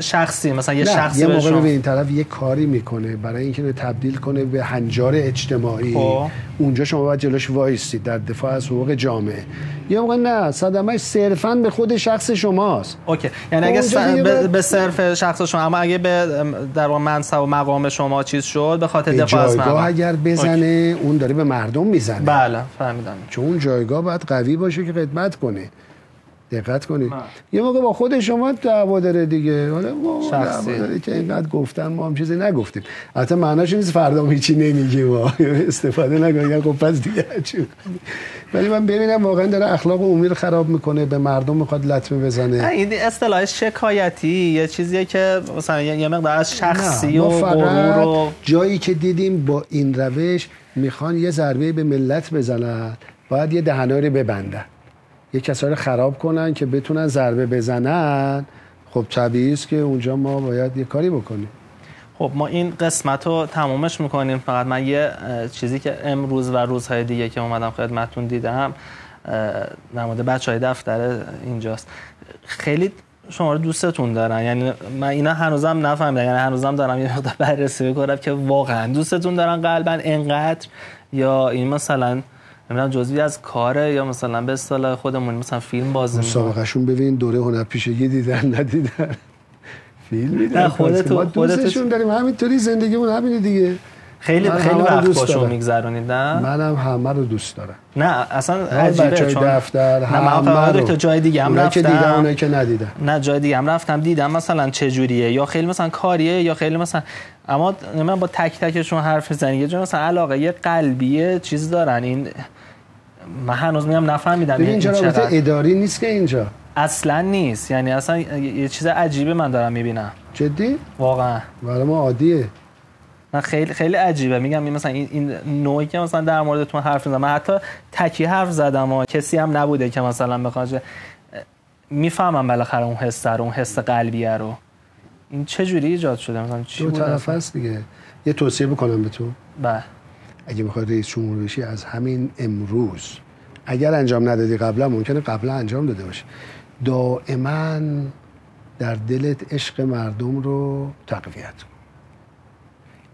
شخصی مثلا یه نه شخصی یه موقع به این طرف یه کاری می‌کنه برای اینکه رو تبدیل کنه به هنجار اجتماعی. خب. اونجا شما باید جلوش وایستید در دفاع از حقوق جامعه. یه موقع نه صدمش صرفا به خود شخص شماست. اوکی. یعنی اگه س- به, صرف شخص شما اما اگه به در منصب و مقام شما چیز شد به خاطر به دفاع از اگر بزنه اون داره به مردم می‌زنه. بله فهمیدم. چون جایگاه باید قوی باشه که خدمت کنه دقت کنید. یه موقع با خود شما دعوا داره دیگه. حالا ما داره که اینقدر گفتن ما هم چیزی نگفتیم. البته معناش نیست فردا هیچی نمیگیم. ما استفاده نکنیم. خب پس دیگه چی؟ ولی من ببینم واقعا داره اخلاق عمومی رو خراب می‌کنه به مردم می‌خواد لطمه نه، بزنه این اصطلاح شکایتی یه چیزیه که مثلا یه مقدار از شخصی و غرور و جایی که دیدیم با این روش می‌خوان یه ضربه به ملت بزنن. باید یه دهنه رو ببندن. یه کسا رو خراب کنن که بتونن ضربه بزنن. خب طبیعی است که اونجا ما باید یه کاری بکنیم. خب ما این قسمت رو تمومش می‌کنیم. فقط من یه چیزی که امروز و روزهای دیگه که اومدم خدمتتون دیدم در مورد بچه های دفتر اینجاست. خیلی شما رو دوستتون دارن. یعنی من اینا هنوزم نفهمیدم. یعنی هنوزم دارم یه مقدار بررسی بکنم که واقعا دوستتون دارن قلبا انقدر یا این مثلا نمی‌دونم جزوی از کاره یا مثلا به اصطلاح خودمون مثلا فیلم بازی می‌کنن. مسابقهشون ببین دوره هنرپیشگی دیدن ندیدن. فیلم میدن نه، خودتو- ما خودتو- دوستشون داریم. همینطوری زندگیمون همینه دیگه. خیلی خیلی وقت باشون. میگذرونید نه؟ منم همه رو دوست دارم. نه اصلا عجیبه چون دفتر نه من فقط رو. تا جای دیگه هم اونایی که دیدن رفتم اونایی که ندیدن نه جای دیگه هم رفتم دیدم مثلا چه جوریه یا خیلی مثلا کاریه یا خیلی مثلا اما من با تک تکشون حرف می‌زنی. یه جور مثلا علاقه یه قلبیه چیز دارن. این من هنوز میگم نفهمیدم اینجا. رابطه اداری نیست که اینجا. اصلا نیست. یعنی اصلا یه چیز عجیبه من دارم می‌بینم. جدی؟ واقعا. برای ما عادیه. من خیلی خیلی عجیبه. میگم این مثلا این, نوعی که مثلا در موردتون حرف می‌زنم. من حتی تکی حرف زدم و کسی هم نبوده که مثلا بخواد می‌فهمم بالاخره اون حس رو اون حس قلبیه رو. این چه جوری ایجاد شده؟ مثلا چی دو بود؟ طرف؟ هست دیگه. یه توصیه بکنم به تو بله. اگه می‌خوای رئیس جمهور بشی از همین امروز اگر انجام ندادی قبلا ممکنه قبلا انجام داده باشی. دائما در دلت عشق مردم رو تقویت کن.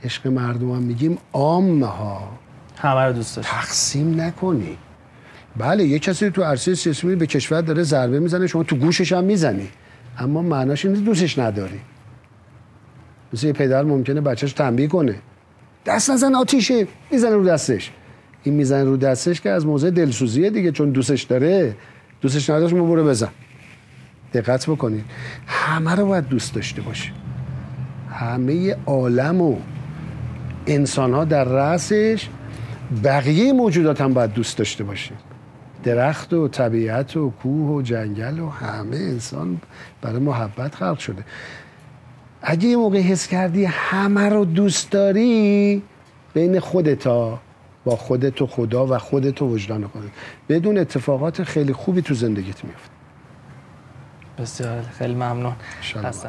عشق مردم هم میگیم عامه ها همه رو دوست داشت. تقسیم نکنی. بله یه کسی تو عرصه سیاسی به کشور داره ضربه می‌زنه شما تو گوشش هم می‌زنی. اما معناش اینه دوستش نداری. مثل یه پدر ممکنه بچهش تنبیه کنه. دست نزن آتیشه می‌زنه رو دستش. این می‌زنه رو دستش که از موضع دلسوزیه دیگه چون دوستش داره دوستش نداشت برو بزن. دقت بکنید همه رو باید دوست داشته باشه. همه عالم و انسان ها در رأسش بقیه موجودات هم باید دوست داشته باشیم درخت و طبیعت و کوه و جنگل و همه انسان برای محبت خلق شده. اگه یه موقع حس کردی همه رو دوست داری بین خودتا با خودت و خدا و خودت و وجدان خودت. بدون اتفاقات خیلی خوبی تو زندگیت میفته بسیار خیلی ممنون. خسته